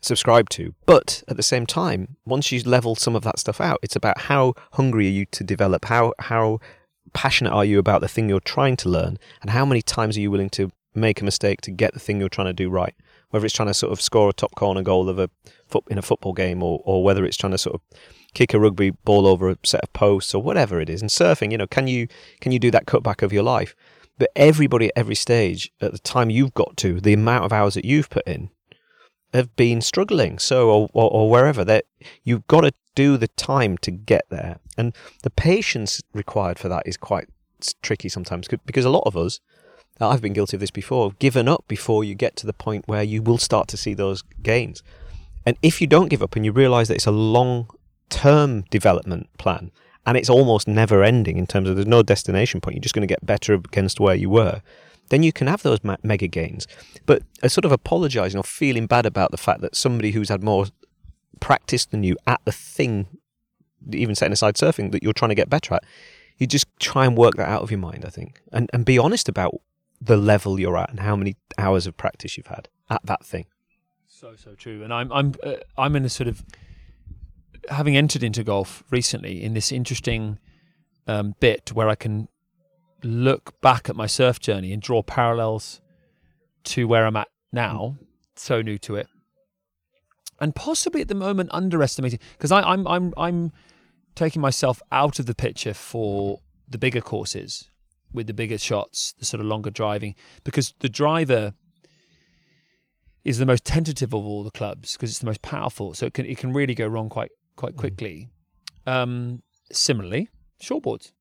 Speaker 2: subscribe to. But at the same time, once you level some of that stuff out, it's about how hungry are you to develop, how how passionate are you about the thing you're trying to learn, and how many times are you willing to make a mistake to get the thing you're trying to do right? Whether it's trying to sort of score a top corner goal of a in a football game, or or whether it's trying to sort of kick a rugby ball over a set of posts, or whatever it is. And surfing, you know, can you can you do that cutback of your life? But everybody at every stage, at the time you've got to, the amount of hours that you've put in, have been struggling. So, or, or, or wherever that you've got to do the time to get there, and the patience required for that is quite tricky sometimes because a lot of us, uh, I've been guilty of this before, given up before you get to the point where you will start to see those gains. And if you don't give up and you realize that it's a long term development plan and it's almost never ending in terms of there's no destination point, you're just going to get better against where you were, then you can have those mega gains. But a sort of apologizing or feeling bad about the fact that somebody who's had more practice than you at the thing, even setting aside surfing, that you're trying to get better at, you just try and work that out of your mind, I think, and, and be honest about the level you're at and how many hours of practice you've had at that thing.
Speaker 1: So so true, and I'm I'm uh, I'm in a sort of having entered into golf recently in this interesting um, bit where I can look back at my surf journey and draw parallels to where I'm at now. So new to it, and possibly at the moment underestimating because I'm I'm I'm taking myself out of the picture for the bigger courses with the bigger shots, the sort of longer driving, because the driver is the most tentative of all the clubs because it's the most powerful. So it can it can really go wrong quite quite quickly. Um, similarly, shortboards,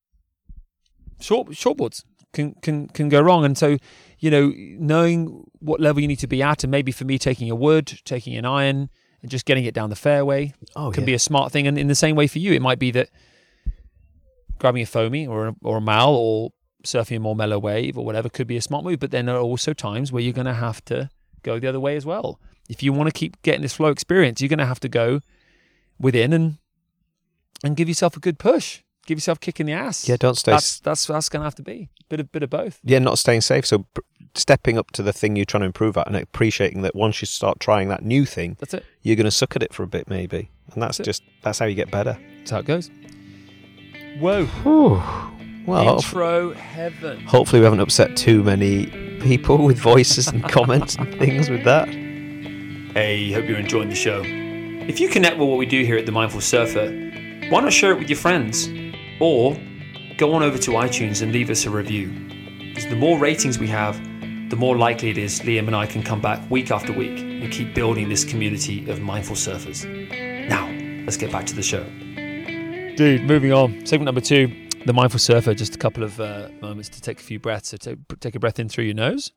Speaker 1: short shortboards can can can go wrong, and so you know knowing what level you need to be at, and maybe for me taking a wood, taking an iron, and just getting it down the fairway
Speaker 2: Oh,
Speaker 1: can be a smart thing. And in the same way for you, it might be that grabbing a foamy or a, or a mal or surfing a more mellow wave or whatever could be a smart move. But then there are also times where you're going to have to go the other way as well. If you want to keep getting this flow experience, you're going to have to go within and and give yourself a good push. Give yourself a kick in the ass.
Speaker 2: yeah, don't stay.
Speaker 1: that's that's that's going to have to be bit of bit of both.
Speaker 2: yeah, not staying safe. So pr- stepping up to the thing you're trying to improve at and appreciating that once you start trying that new thing,
Speaker 1: That's it.
Speaker 2: you're going to suck at it for a bit, maybe. And that's
Speaker 1: That's it.
Speaker 2: just that's how you get better.
Speaker 1: That's how it goes. Whoa!
Speaker 2: Well,
Speaker 1: Intro heaven.
Speaker 2: hopefully we haven't upset too many people with voices and comments and things with that.
Speaker 1: Hey, hope you're enjoying the show. If you connect with what we do here at The Mindful Surfer, why not share it with your friends? Or go on over to iTunes and leave us a review. Because the more ratings we have, the more likely it is Liam and I can come back week after week and keep building this community of mindful surfers. Now, let's get back to the show. Dude, moving on. Segment number two The Mindful Surfer. Just a couple of uh, moments to take a few breaths. So take, take a breath in through your nose.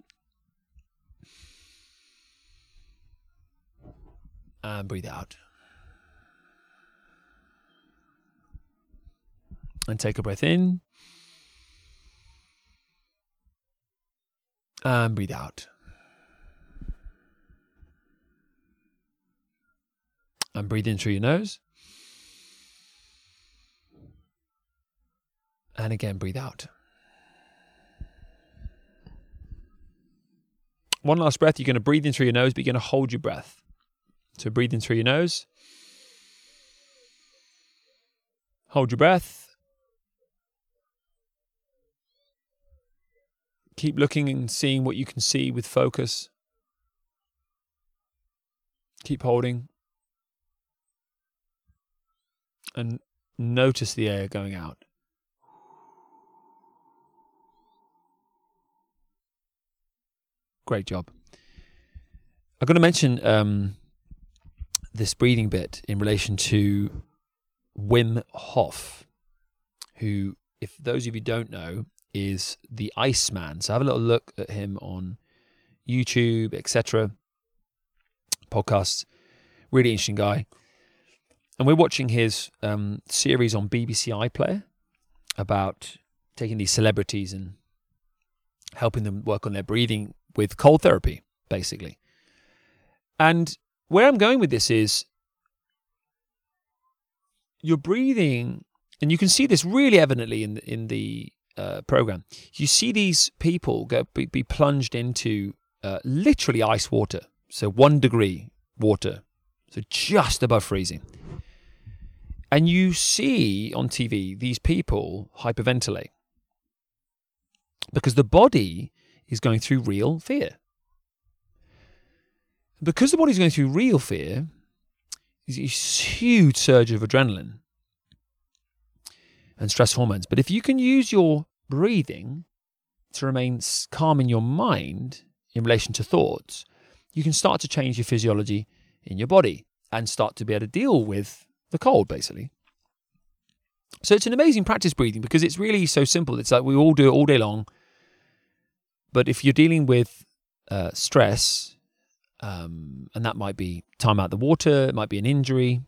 Speaker 1: And breathe out. And take a breath in. And breathe out. And breathe in through your nose. And again, breathe out. One last breath. You're going to breathe in through your nose, but you're going to hold your breath. So breathe in through your nose. Hold your breath. Keep looking and seeing what you can see with focus. Keep holding. And notice the air going out. Great job. I'm going to mention um, this breathing bit in relation to Wim Hof, who, if those of you don't know, is the Iceman. So have a little look at him on YouTube, etc. Podcasts. Really interesting guy. And we're watching his um, series on BBC iPlayer about taking these celebrities and helping them work on their breathing with cold therapy, basically. And where I'm going with this is you're breathing, and you can see this really evidently in the, in the uh, program. You see these people go be, be plunged into uh, literally ice water, so one degree water, so just above freezing. And you see on TV these people hyperventilate because the body is going through real fear. Because the body's going through real fear, is a huge surge of adrenaline and stress hormones. But if you can use your breathing to remain calm in your mind in relation to thoughts, you can start to change your physiology in your body and start to be able to deal with the cold, basically. So it's an amazing practice breathing because it's really so simple. It's like we all do it all day long. But if you're dealing with uh, stress, um, and that might be time out the water, it might be an injury,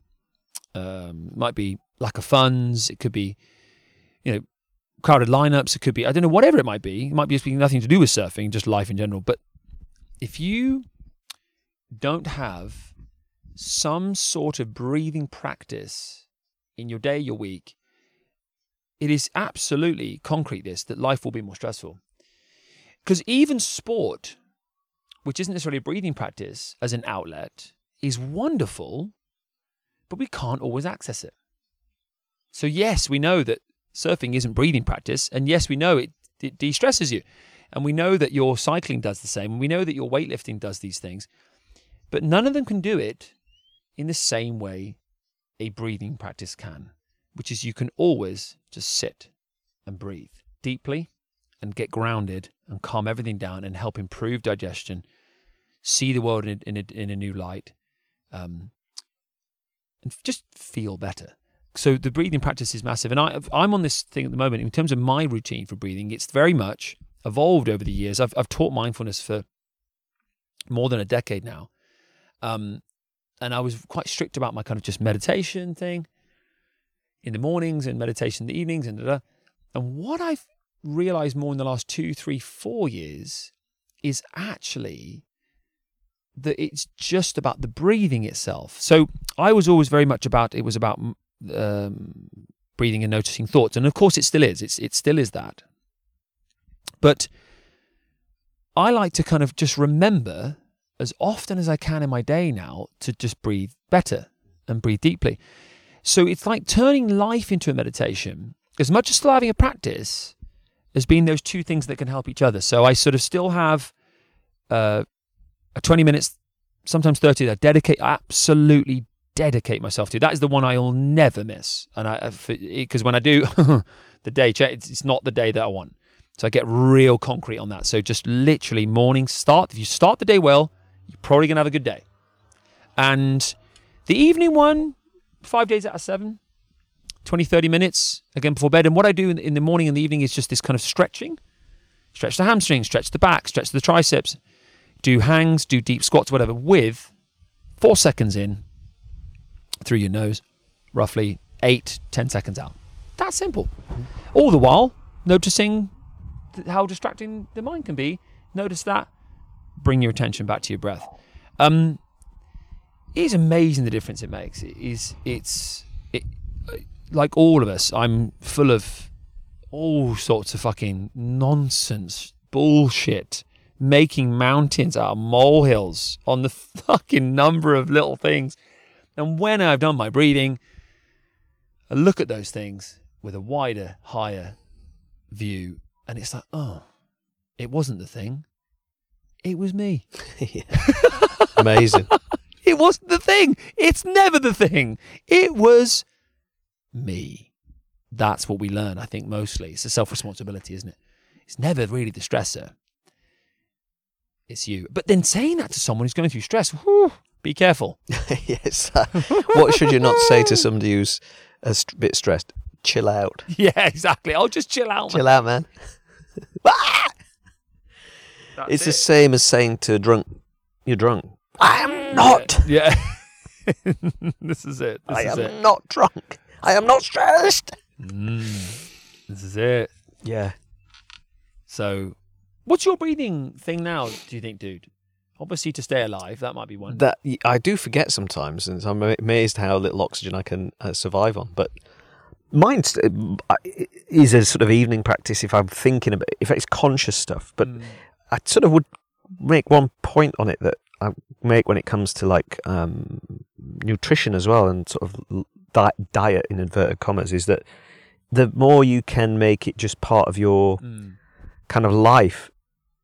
Speaker 1: um, it might be lack of funds, it could be, you know, crowded lineups, it could be, I don't know, whatever it might be. It might be just be nothing to do with surfing, just life in general. But if you don't have some sort of breathing practice in your day, your week, it is absolutely concrete this that life will be more stressful. Because even sport, which isn't necessarily a breathing practice as an outlet, is wonderful, but we can't always access it. So, yes, we know that surfing isn't breathing practice, and yes, we know it, it de stresses you. And we know that your cycling does the same, and we know that your weightlifting does these things, but none of them can do it in the same way a breathing practice can, which is you can always just sit and breathe deeply and get grounded and calm everything down and help improve digestion, see the world in, in, a, in a new light, um, and just feel better. So the breathing practice is massive, and I, I'm on this thing at the moment in terms of my routine for breathing. It's very much evolved over the years. I've I've taught mindfulness for more than a decade now, um, and I was quite strict about my kind of just meditation thing in the mornings and meditation in the evenings and da, da. and what I've realized more in the last two, three, four years is actually that it's just about the breathing itself. So I was always very much about it was about um, breathing and noticing thoughts, and of course it still is. It's it still is that. But I like to kind of just remember as often as I can in my day now to just breathe better and breathe deeply. So it's like turning life into a meditation. As much as still having a practice, as being those two things that can help each other. So I sort of still have uh, a 20 minutes, sometimes 30 that I dedicate, absolutely dedicate myself to. That is the one I'll never miss. And I, because when I do the day, check, it's not the day that I want. So I get real concrete on that. So just literally morning start. If you start the day well, you're probably going to have a good day. And the evening one, five days out of seven, 20, 30 minutes again before bed. And what I do in, the morning and the evening is just this kind of stretching. Stretch the hamstrings, stretch the back, stretch the triceps, do hangs, do deep squats, whatever, with four seconds in through your nose, roughly eight, ten seconds out. That simple. All the while noticing how distracting the mind can be. Notice that. Bring your attention back to your breath. Um, it is amazing the difference it makes. It is it's it, like all of us. I'm full of all sorts of fucking nonsense, bullshit, making mountains out of molehills on the fucking number of little things. And when I've done my breathing, I look at those things with a wider, higher view, and it's like, oh, it wasn't the thing. It was me.
Speaker 2: Amazing.
Speaker 1: It wasn't the thing. It's never the thing. It was me. That's what we learn, I think, mostly. It's a self responsibility, isn't it? It's never really the stressor. It's you. But then saying that to someone who's going through stress, whew, be careful.
Speaker 2: yes. uh, what should you not say to somebody who's a bit stressed? Chill out.
Speaker 1: Yeah, exactly. I'll just chill out.
Speaker 2: Chill out, man. It's the same as saying to a drunk, "You're drunk." I am not.
Speaker 1: Yeah. this is it. This
Speaker 2: I
Speaker 1: is
Speaker 2: am
Speaker 1: it.
Speaker 2: not drunk. I am not stressed.
Speaker 1: Mm, this is it.
Speaker 2: Yeah.
Speaker 1: So, what's your breathing thing now? Do you think, dude? Obviously, to stay alive, that might be one.
Speaker 2: That I do forget sometimes, and I'm amazed how little oxygen I can uh, survive on. But mine is a sort of evening practice if I'm thinking about if it's conscious stuff. But
Speaker 1: Mm.
Speaker 2: I sort of would make one point on it that I make when it comes to like um, nutrition as well and sort of di- diet in inverted commas is that the more you can make it just part of your
Speaker 1: Mm.
Speaker 2: kind of life,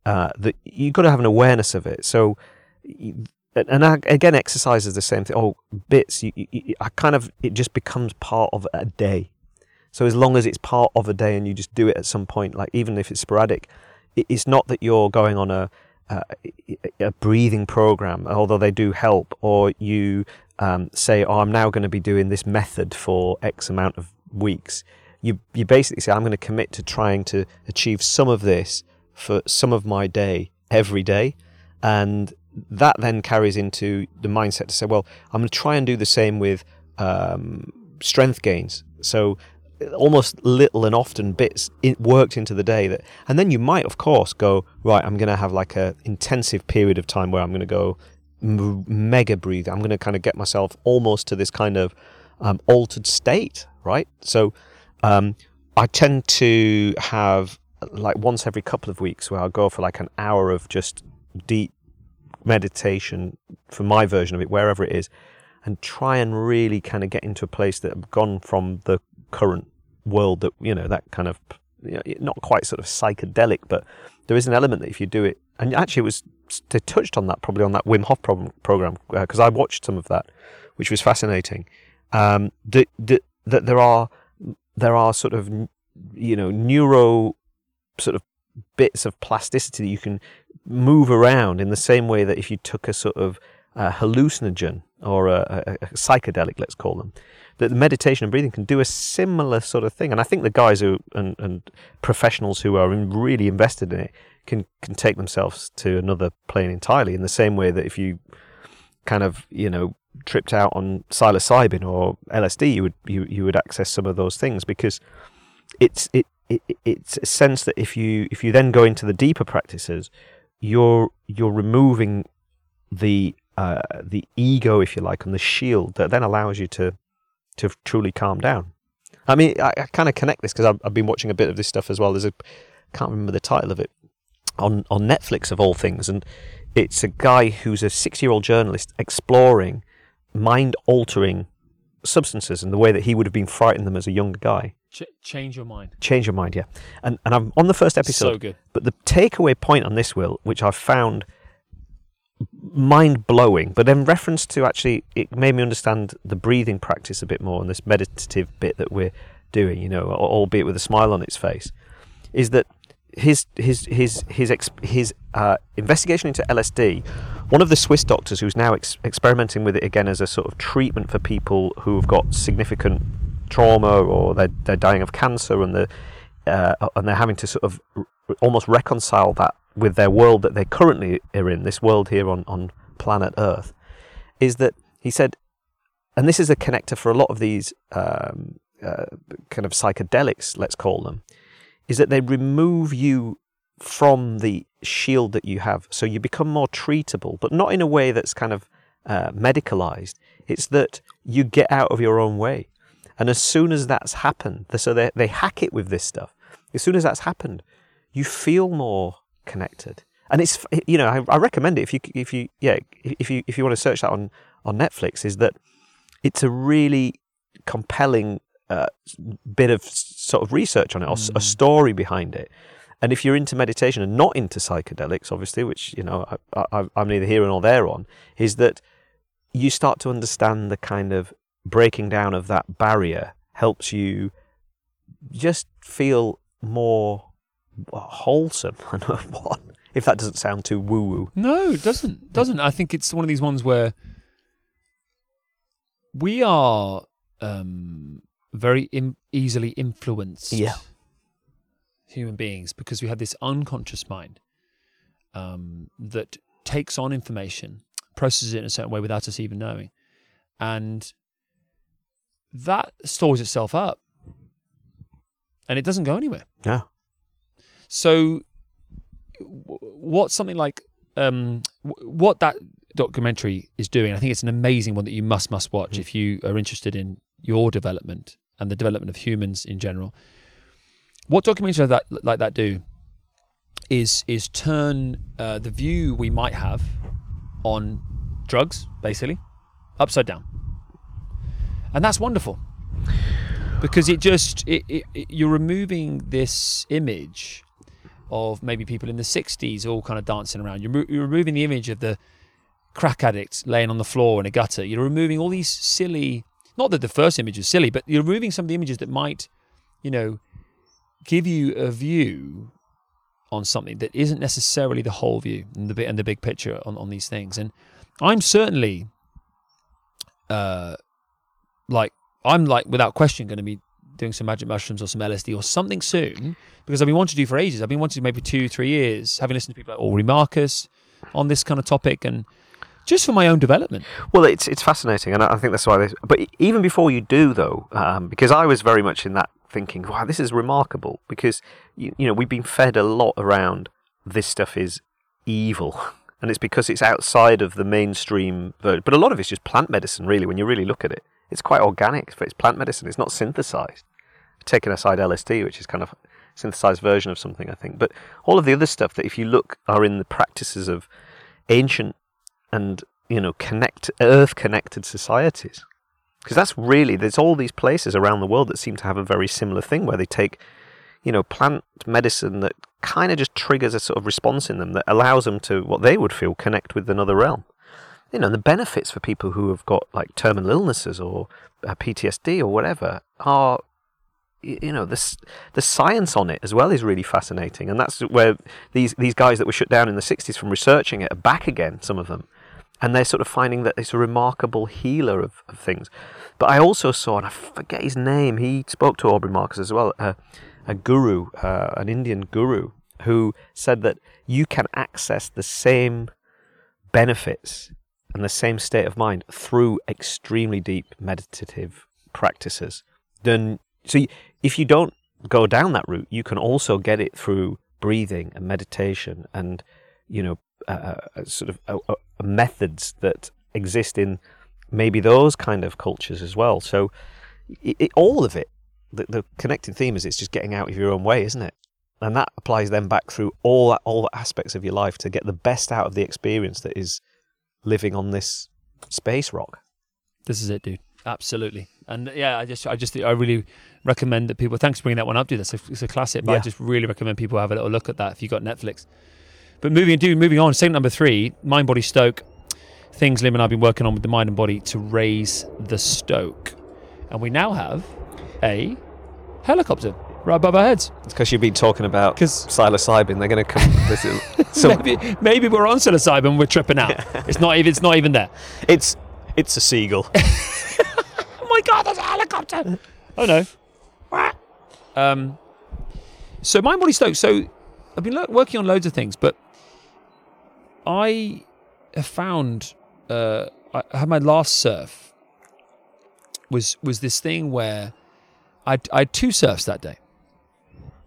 Speaker 2: uh, that you've got to have an awareness of it. So, and I, again, exercise is the same thing. Oh, bits. You, you, I kind of it just becomes part of a day. So as long as it's part of a day and you just do it at some point, like even if it's sporadic, it, it's not that you're going on a a, a breathing program, although they do help, or you um, say, "Oh, I'm now going to be doing this method for X amount of weeks." You you basically say, "I'm going to commit to trying to achieve some of this for some of my day every day," and that then carries into the mindset to say, "Well, I'm going to try and do the same with um, strength gains." So almost little and often bits it worked into the day that and then you might of course go right i'm going to have like a intensive period of time where i'm going to go m- mega breathe. I'm going to kind of get myself almost to this kind of um, altered state right? So um, i tend to have like once every couple of weeks where i'll go for like an hour of just deep meditation for my version of it wherever it is and try and really kind of get into a place that I've gone from the current world that you know that kind of you know, not quite sort of psychedelic, but there is an element that if you do it, and actually it was they touched on that probably on that Wim Hof program program because I watched some of that, which was fascinating. Um, that that there are there are sort of you know neuro sort of bits of plasticity that you can move around in the same way that if you took a sort of uh, hallucinogen or a, a, a psychedelic, let's call them, that the meditation and breathing can do a similar sort of thing. And I think the guys who and, and professionals who are really invested in it can can take themselves to another plane entirely. In the same way that if you kind of you know tripped out on psilocybin or LSD, you would you you would access some of those things because it's it. It, it's a sense that if you if you then go into the deeper practices, you're you're removing the uh, the ego, if you like, and the shield that then allows you to to truly calm down. I mean, I, I kind of connect this because I've, I've been watching a bit of this stuff as well. There's a can't remember the title of it on on Netflix of all things, and it's a guy who's a six year old journalist exploring mind altering substances and the way that he would have been frightened them as a younger guy.
Speaker 1: Ch- change your mind.
Speaker 2: Change your mind, yeah. And and I'm on the first episode.
Speaker 1: So good.
Speaker 2: But the takeaway point on this, Will, which I found mind blowing, but in reference to actually, it made me understand the breathing practice a bit more and this meditative bit that we're doing, you know, albeit with a smile on its face, is that his his his his ex, his uh, investigation into LSD. One of the Swiss doctors who's now ex- experimenting with it again as a sort of treatment for people who have got significant trauma or they're they're dying of cancer and they're uh, and they're having to sort of almost reconcile that with their world that they currently are in, this world here on, on planet Earth, is that he said, and this is a connector for a lot of these um, uh, kind of psychedelics, let's call them, is that they remove you from the shield that you have. So you become more treatable, but not in a way that's kind of uh, medicalized. It's that you get out of your own way. And as soon as that's happened, so they, they hack it with this stuff. As soon as that's happened, you feel more connected. And it's you know I, I recommend it if you if you yeah if you if you want to search that on on Netflix is that it's a really compelling uh, bit of sort of research on it or s- a
Speaker 1: Mm.
Speaker 2: story behind it. And if you're into meditation and not into psychedelics, obviously, which you know I, I, I'm neither here nor there on, is that you start to understand the kind of breaking down of that barrier helps you just feel more wholesome. I know what if that doesn't sound too woo woo.
Speaker 1: No, it doesn't. Doesn't. I think it's one of these ones where we are um, very Im- easily influenced.
Speaker 2: Yeah.
Speaker 1: Human beings, because we have this unconscious mind um, that takes on information, processes it in a certain way without us even knowing, and that stores itself up, and it doesn't go anywhere.
Speaker 2: Yeah.
Speaker 1: So, w- what something like um, what that documentary is doing, I think it's an amazing one that you must must watch
Speaker 2: Mhm.
Speaker 1: if you are interested in your development and the development of humans in general. What documentaries like that, like that do is is turn uh, the view we might have on drugs, basically, upside down, and that's wonderful because it just it, it, it, you're removing this image of maybe people in the 60s all kind of dancing around. You're, you're removing the image of the crack addict laying on the floor in a gutter. You're removing all these silly not that the first image is silly but you're removing some of the images that might you know give you a view on something that isn't necessarily the whole view and the and the big picture on, on these things. And i'm certainly uh like I'm like without question going to be doing some magic mushrooms or some LSD or something soon because I've been wanting to do for ages. I've been wanting to maybe two, three years, having listened to people like Aubrey Marcus on this kind of topic and just for my own development.
Speaker 2: Well, it's it's fascinating, and I think that's why. This, but even before you do, though, um, because I was very much in that thinking, wow, this is remarkable, because you, you know we've been fed a lot around this stuff is evil, and it's because it's outside of the mainstream. But a lot of it's just plant medicine, really. When you really look at it, it's quite organic. But it's plant medicine. It's not synthesized. Taking aside LSD, which is kind of synthesized version of something, I think. But all of the other stuff that, if you look, are in the practices of ancient and you know connect earth connected societies because that's really there's all these places around the world that seem to have a very similar thing where they take you know plant medicine that kind of just triggers a sort of response in them that allows them to what they would feel connect with another realm you know the benefits for people who have got like terminal illnesses or uh, PTSD or whatever are you know the the science on it as well is really fascinating and that's where these these guys that were shut down in the 60s from researching it are back again some of them and they're sort of finding that it's a remarkable healer of, of things. But I also saw, and I forget his name, he spoke to Aubrey Marcus as well, uh, a guru, uh, an Indian guru, who said that you can access the same benefits and the same state of mind through extremely deep meditative practices. Then, so y- if you don't go down that route, you can also get it through breathing and meditation and, you know, uh, sort of uh, methods that exist in maybe those kind of cultures as well. So, it, it, all of it, the, the connecting theme is it's just getting out of your own way, isn't it? And that applies then back through all all aspects of your life to get the best out of the experience that is living on this space rock.
Speaker 1: This is it, dude. Absolutely. And yeah, I just, I just, I really recommend that people. Thanks for bringing that one up, dude. That's a, it's a classic. But I just really recommend people have a little look at that if you got Netflix. But moving, dude, moving on. Segment number three: mind, body, stoke. Things Liam and I've been working on with the mind and body to raise the stoke, and we now have a helicopter right above our heads.
Speaker 2: It's because you've been talking about
Speaker 1: 'Cause-
Speaker 2: psilocybin. They're going to come visit. So
Speaker 1: maybe, maybe we're on psilocybin. We're tripping out. it's not even. It's not even there.
Speaker 2: it's it's a seagull.
Speaker 1: Oh my god, there's a helicopter! oh no. Um, so mind body Stokes. So I've been lo- working on loads of things, but I have found uh, I I had my last surf was was this thing where I I had two surfs that day.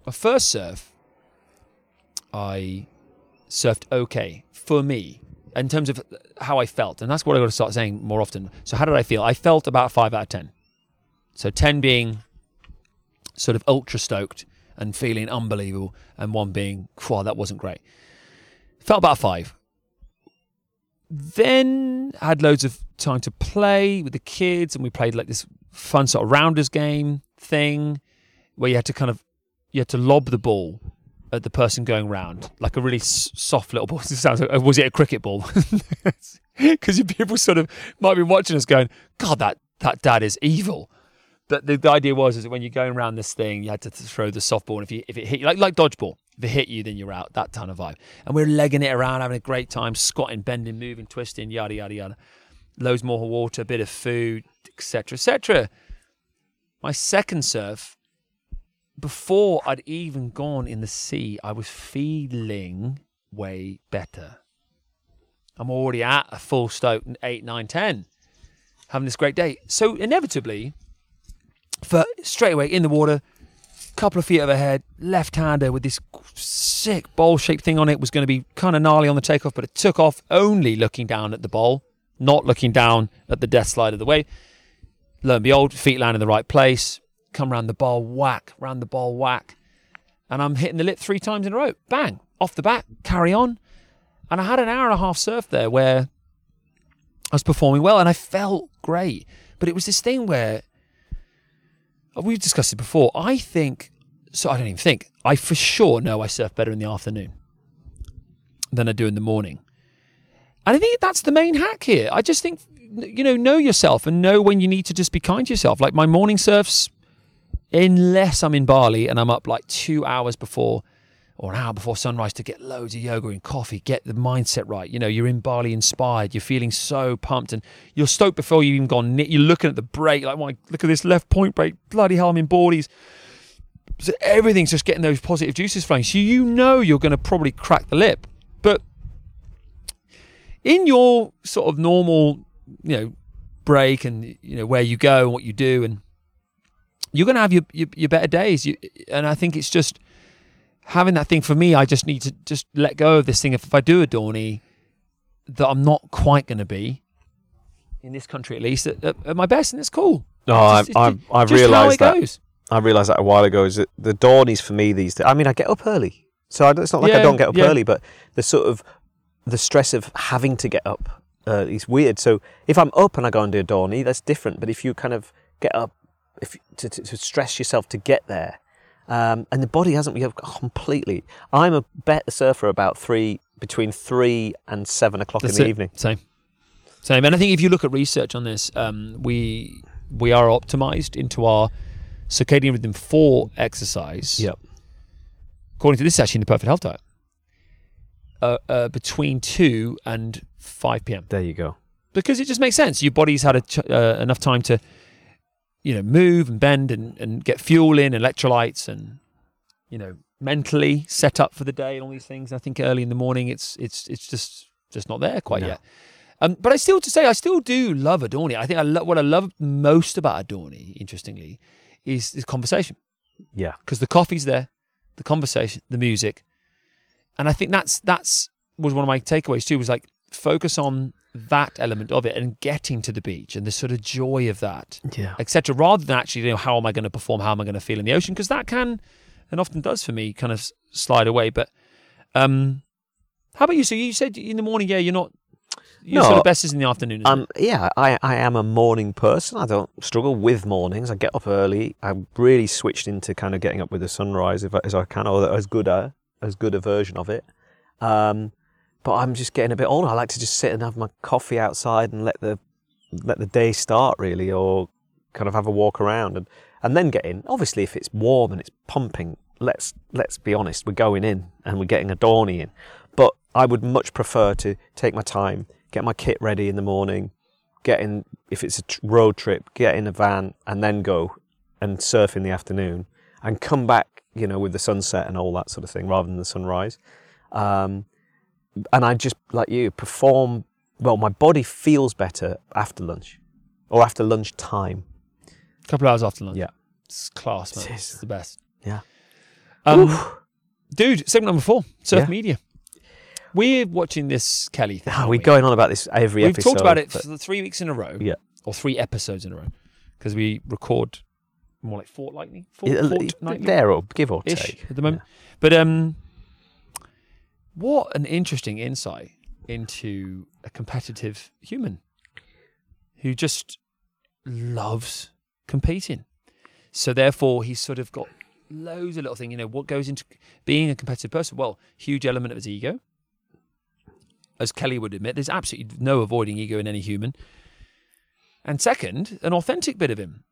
Speaker 1: My first surf, I surfed okay for me in terms of how I felt, and that's what I got to start saying more often. So how did I feel? I felt about five out of ten. So ten being sort of ultra stoked and feeling unbelievable, and one being, wow, that wasn't great. Felt about five. Then had loads of time to play with the kids, and we played like this fun sort of rounders game. thing where you had to kind of you had to lob the ball at the person going round, like a really s- soft little ball. It sounds like, uh, was it a cricket ball? Because people sort of might be watching us going, God, that that dad is evil. But the, the idea was is that when you're going around this thing, you had to throw the softball, and if you if it hit you like like dodgeball, if it hit you, then you're out. That kind of vibe. And we're legging it around, having a great time, squatting, bending, moving, twisting, yada yada yada. Loads more water, a bit of food, etc. etc. My second surf, before I'd even gone in the sea, I was feeling way better. I'm already at a full stoke, eight, nine, ten, having this great day. So inevitably, for straight away in the water, couple of feet overhead, left-hander with this sick bowl-shaped thing on it was going to be kind of gnarly on the takeoff, but it took off only looking down at the bowl, not looking down at the death slide of the wave. Lo and behold, feet land in the right place, come round the bowl, whack, round the bowl, whack, and I'm hitting the lip three times in a row. Bang, off the bat, carry on. And I had an hour and a half surf there where I was performing well and I felt great. But it was this thing where uh, we've discussed it before. I think, so I don't even think, I for sure know I surf better in the afternoon than I do in the morning. And I think that's the main hack here. I just think, you know, know yourself and know when you need to just be kind to yourself. Like my morning surfs, unless I'm in Bali and I'm up like two hours before or an hour before sunrise to get loads of yoga and coffee, get the mindset right. You know, you're in Bali inspired, you're feeling so pumped, and you're stoked before you've even gone. You're looking at the break, like, my, look at this left point break. Bloody hell, I'm in boardies. So everything's just getting those positive juices flowing. So you know you're going to probably crack the lip. But in your sort of normal, you know, break and, you know, where you go and what you do, and you're going to have your, your, your better days. You, and I think it's just, having that thing for me, I just need to just let go of this thing. If, if I do a Dawny, that I'm not quite going to be in this country at least at, at, at my best, and it's cool.
Speaker 2: No, I, I,
Speaker 1: it's
Speaker 2: I
Speaker 1: just how
Speaker 2: realised that.
Speaker 1: goes.
Speaker 2: I realised that a while ago. Is that the Dawnies for me these days? I mean, I get up early, so I, it's not like I don't get up
Speaker 1: yeah.
Speaker 2: early, but the sort of the stress of having to get up uh, is weird. So if I'm up and I go and do a Dawny, that's different. But if you kind of get up, if to, to, to stress yourself to get there, um, and the body hasn't completely. I'm a better surfer about three between three and seven o'clock
Speaker 1: That's
Speaker 2: in the
Speaker 1: it.
Speaker 2: evening.
Speaker 1: Same, same. And I think if you look at research on this, um, we we are optimized into our circadian rhythm for exercise.
Speaker 2: Yep.
Speaker 1: According to this, actually in the perfect health diet, uh, uh, between two and five p.m.
Speaker 2: There you go.
Speaker 1: because it just makes sense. Your body's had a ch- uh, enough time to, you know, move and bend and, and get fuel in, electrolytes, and you know, mentally set up for the day and all these things. I think early in the morning, it's it's it's just just not there quite
Speaker 2: No.
Speaker 1: yet. Um, but I still to say I still do love a Dawny. I think I lo- what I love most about a Dawny, interestingly, is is conversation
Speaker 2: Yeah.
Speaker 1: because the coffee's there, the conversation, the music, and I think that's that's was one of my takeaways too. Was like focus on that element of it and getting to the beach and the sort of joy of that,
Speaker 2: Yeah.
Speaker 1: etc. Rather than actually, you know, how am I going to perform? How am I going to feel in the ocean? Because that can and often does for me kind of slide away. But um, how about you? So you said in the morning, yeah, you're not. Your
Speaker 2: No,
Speaker 1: sort of best is in the afternoon.
Speaker 2: Um,
Speaker 1: it?
Speaker 2: yeah, I, I am a morning person. I don't struggle with mornings. I get up early. I'm really switched into kind of getting up with the sunrise if as I can, or as good a as good a version of it. Um, but I'm just getting a bit older. I like to just sit and have my coffee outside and let the let the day start really, or kind of have a walk around and and then get in. Obviously, if it's warm and it's pumping, let's let's be honest, we're going in and we're getting a Dawny in. But I would much prefer to take my time, get my kit ready in the morning, get in if it's a road trip, get in a van and then go and surf in the afternoon and come back, you know, with the sunset and all that sort of thing rather than the sunrise. Um, and I just like you perform well. My body feels better after lunch or after lunch time.
Speaker 1: A couple of hours after lunch.
Speaker 2: Yeah.
Speaker 1: It's class, man.
Speaker 2: It
Speaker 1: It's the best.
Speaker 2: Yeah.
Speaker 1: Um, dude, segment number four, surf
Speaker 2: Yeah.
Speaker 1: media. We're watching this Kelly thing. Aren't
Speaker 2: we're
Speaker 1: we?
Speaker 2: going on about this every episode.
Speaker 1: We've talked about it for three weeks in a row.
Speaker 2: Yeah.
Speaker 1: Or three episodes in a row. Because we record more like fortnightly. Fort,
Speaker 2: Yeah,
Speaker 1: fortnightly
Speaker 2: there or give or
Speaker 1: ish
Speaker 2: take
Speaker 1: at the moment. But um, what an interesting insight into a competitive human who just loves competing. So therefore, he's sort of got loads of little things. You know, what goes into being a competitive person? Well, huge element of his ego. As Kelly would admit, there's absolutely no avoiding ego in any human. And second, an authentic bit of him,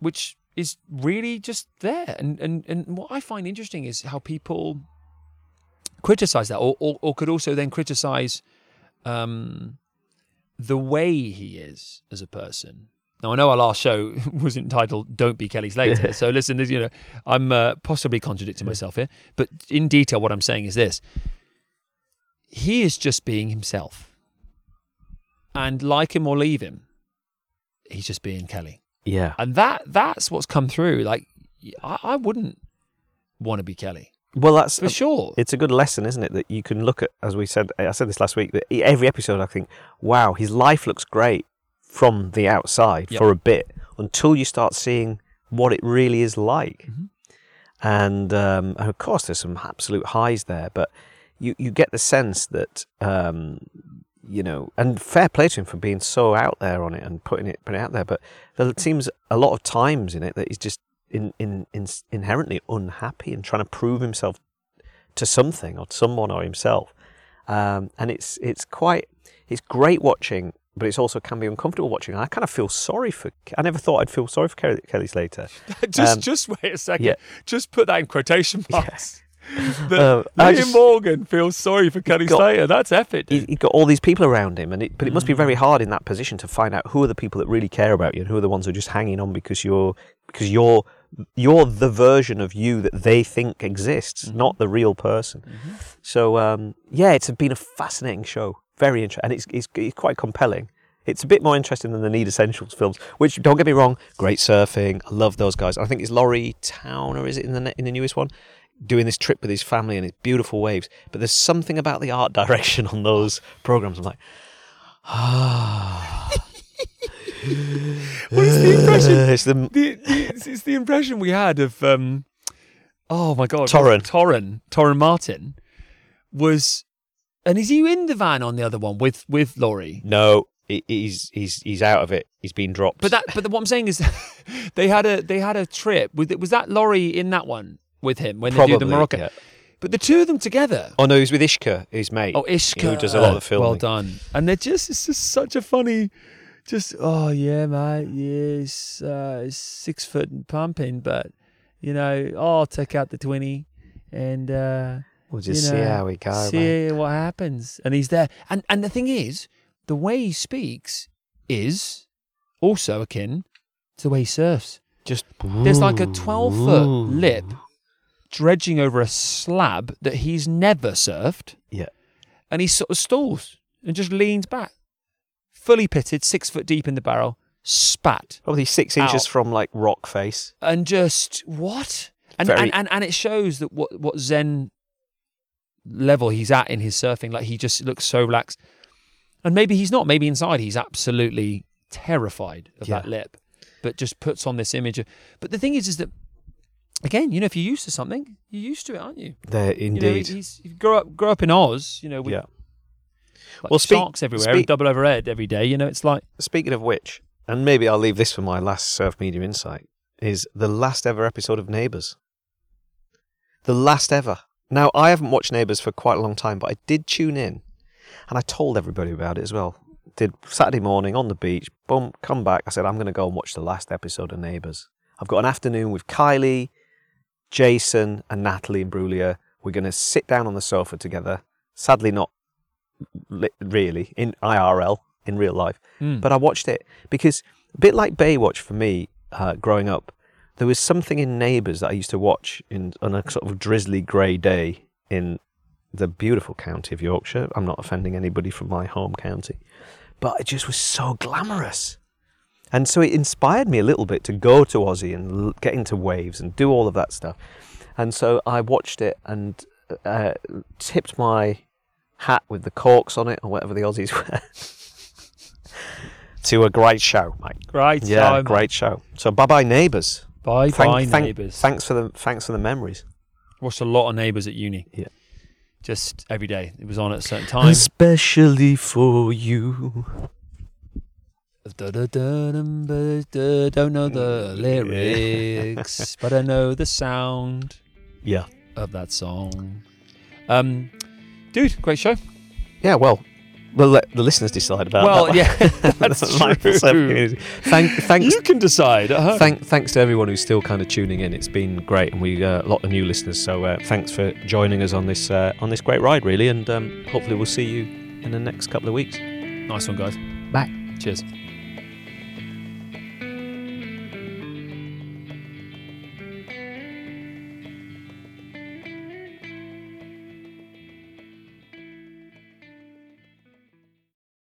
Speaker 1: which is really just there. And and, and what I find interesting is how people criticize that, or, or, or could also then criticize um, the way he is as a person. Now I know our last show was entitled "Don't Be Kelly Slater," so listen, you know, I'm uh, possibly contradicting myself here, but in detail, what I'm saying is this: he is just being himself, and like him or leave him, he's just being Kelly,
Speaker 2: Yeah.
Speaker 1: and that that's what's come through. Like, I, I wouldn't want to be Kelly
Speaker 2: Well, that's
Speaker 1: for sure.
Speaker 2: it's a good lesson, isn't it? That you can look at, as we said, I said this last week, that every episode I think, wow, his life looks great from the outside
Speaker 1: Yep.
Speaker 2: for a bit until you start seeing what it really is like.
Speaker 1: Mhm.
Speaker 2: And, um, and of course, there's some absolute highs there, but you, you get the sense that, um, you know, and fair play to him for being so out there on it and putting it, putting it out there. But there seems a lot of times in it that he's just in, in, in, inherently unhappy and trying to prove himself to something or to someone or himself. Um, and it's it's quite it's great watching, but it's also can be uncomfortable watching. I kind of feel sorry for. I never thought I'd feel sorry for Kelly, Kelly Slater.
Speaker 1: just
Speaker 2: Um,
Speaker 1: just wait a second.
Speaker 2: yeah.
Speaker 1: Just put that in quotation marks. That
Speaker 2: Uh, I
Speaker 1: Liam
Speaker 2: just-
Speaker 1: Morgan feels sorry for Kelly
Speaker 2: got-
Speaker 1: Slater. That's epic.
Speaker 2: He, he's got all these people around him, and it, but it must be
Speaker 1: Mm.
Speaker 2: very hard in that position to find out who are the people that really care about you and who are the ones who are just hanging on because you're because you're you're the version of you that they think exists,
Speaker 1: Mm-hmm.
Speaker 2: not the real person. So um, yeah, it's been a fascinating show, very interesting, and it's, it's it's quite compelling. It's a bit more interesting than the Need Essentials films, which don't get me wrong, great surfing. I love those guys. I think it's Laurie Towner, is it in the in the newest one, doing this trip with his family and his beautiful waves. But there's something about the art direction on those programs. I'm like, ah.
Speaker 1: What is the impression?
Speaker 2: it's the
Speaker 1: the, it's, it's the impression we had of um, oh my god,
Speaker 2: Torren.
Speaker 1: Torren, Torren Martin was, and is he in the van on the other one with with Laurie?
Speaker 2: no. He's he's he's out of it. He's been dropped.
Speaker 1: But that, but what I'm saying is, they had a they had a trip. with Was that Laurie in that one with him when they do the Morocco?
Speaker 2: yeah.
Speaker 1: But the two of them together.
Speaker 2: Oh no, he's with Ishka, his mate.
Speaker 1: Oh, Ishka,
Speaker 2: who does a lot of the
Speaker 1: Well done. And they're just it's just such a funny, just oh yeah, mate, yeah, uh, six foot and pumping, but you know, oh, I'll take out the twenty, and uh,
Speaker 2: We'll just
Speaker 1: you
Speaker 2: see how we go. mate.
Speaker 1: see what happens. And he's there. And and the thing is, the way he speaks is also akin to the way he surfs.
Speaker 2: Just
Speaker 1: There's like a 12 foot lip dredging over a slab that he's never surfed.
Speaker 2: Yeah.
Speaker 1: And he sort of stalls and just leans back. Fully pitted, six foot deep in the barrel, spat.
Speaker 2: Probably six inches
Speaker 1: Out.
Speaker 2: from like rock face.
Speaker 1: And just, what? And,
Speaker 2: Very-
Speaker 1: and, and, and it shows that what, what Zen level he's at in his surfing. Like he just looks so relaxed. And maybe he's not. Maybe inside he's absolutely terrified of that lip, but just puts on this image. Of, but the thing is, is that again, you know, if you're used to something, you're used to it, aren't you?
Speaker 2: There,
Speaker 1: You know,
Speaker 2: indeed.
Speaker 1: he's, grow up, grow up in Oz, you know, with
Speaker 2: yeah.
Speaker 1: Like
Speaker 2: Well, speak-
Speaker 1: sharks everywhere,
Speaker 2: speak-
Speaker 1: double overhead every day. You know, it's like
Speaker 2: Speaking of which, and maybe I'll leave this for my last surf medium insight, is the last ever episode of Neighbours. The last ever. Now, I haven't watched Neighbours for quite a long time, but I did tune in, and I told everybody about it as well. Did Saturday morning on the beach, boom, come back. I said, I'm going to go and watch the last episode of Neighbours. I've got an afternoon with Kylie, Jason, and Natalie Imbruglia. We're going to sit down on the sofa together. Sadly, not really in IRL, in real life.
Speaker 1: mm,
Speaker 2: But I watched it because a bit like Baywatch for me, uh, growing up, there was something in Neighbours that I used to watch in on a sort of drizzly grey day in the beautiful county of Yorkshire. I'm not offending anybody from my home county, but it just was so glamorous. And so it inspired me a little bit to go to Aussie and l- get into waves and do all of that stuff. And so I watched it and uh, tipped my hat with the corks on it or whatever the Aussies wear to a great show, mate.
Speaker 1: great.
Speaker 2: Yeah,
Speaker 1: time.
Speaker 2: great show. So bye bye neighbours.
Speaker 1: Bye bye
Speaker 2: thank-
Speaker 1: neighbours.
Speaker 2: Thanks for the thanks for the memories.
Speaker 1: Watched a lot of neighbours at uni.
Speaker 2: Yeah.
Speaker 1: Just every day. It was on at a certain time.
Speaker 2: Especially for you.
Speaker 1: Don't know the lyrics, but I know the sound
Speaker 2: Yeah.
Speaker 1: of that song. Um, dude, great show.
Speaker 2: Yeah, well, we'll let the listeners decide about that.
Speaker 1: well,
Speaker 2: that.
Speaker 1: yeah, that's true.
Speaker 2: Thank, thanks,
Speaker 1: You can decide. Uh-huh.
Speaker 2: thank, thanks to everyone who's still kind of tuning in. It's been great, and we got a lot of new listeners. So uh, thanks for joining us on this uh, on this great ride, really. And um, hopefully we'll see you in the next couple of weeks.
Speaker 1: nice one, guys.
Speaker 2: Bye.
Speaker 1: Cheers.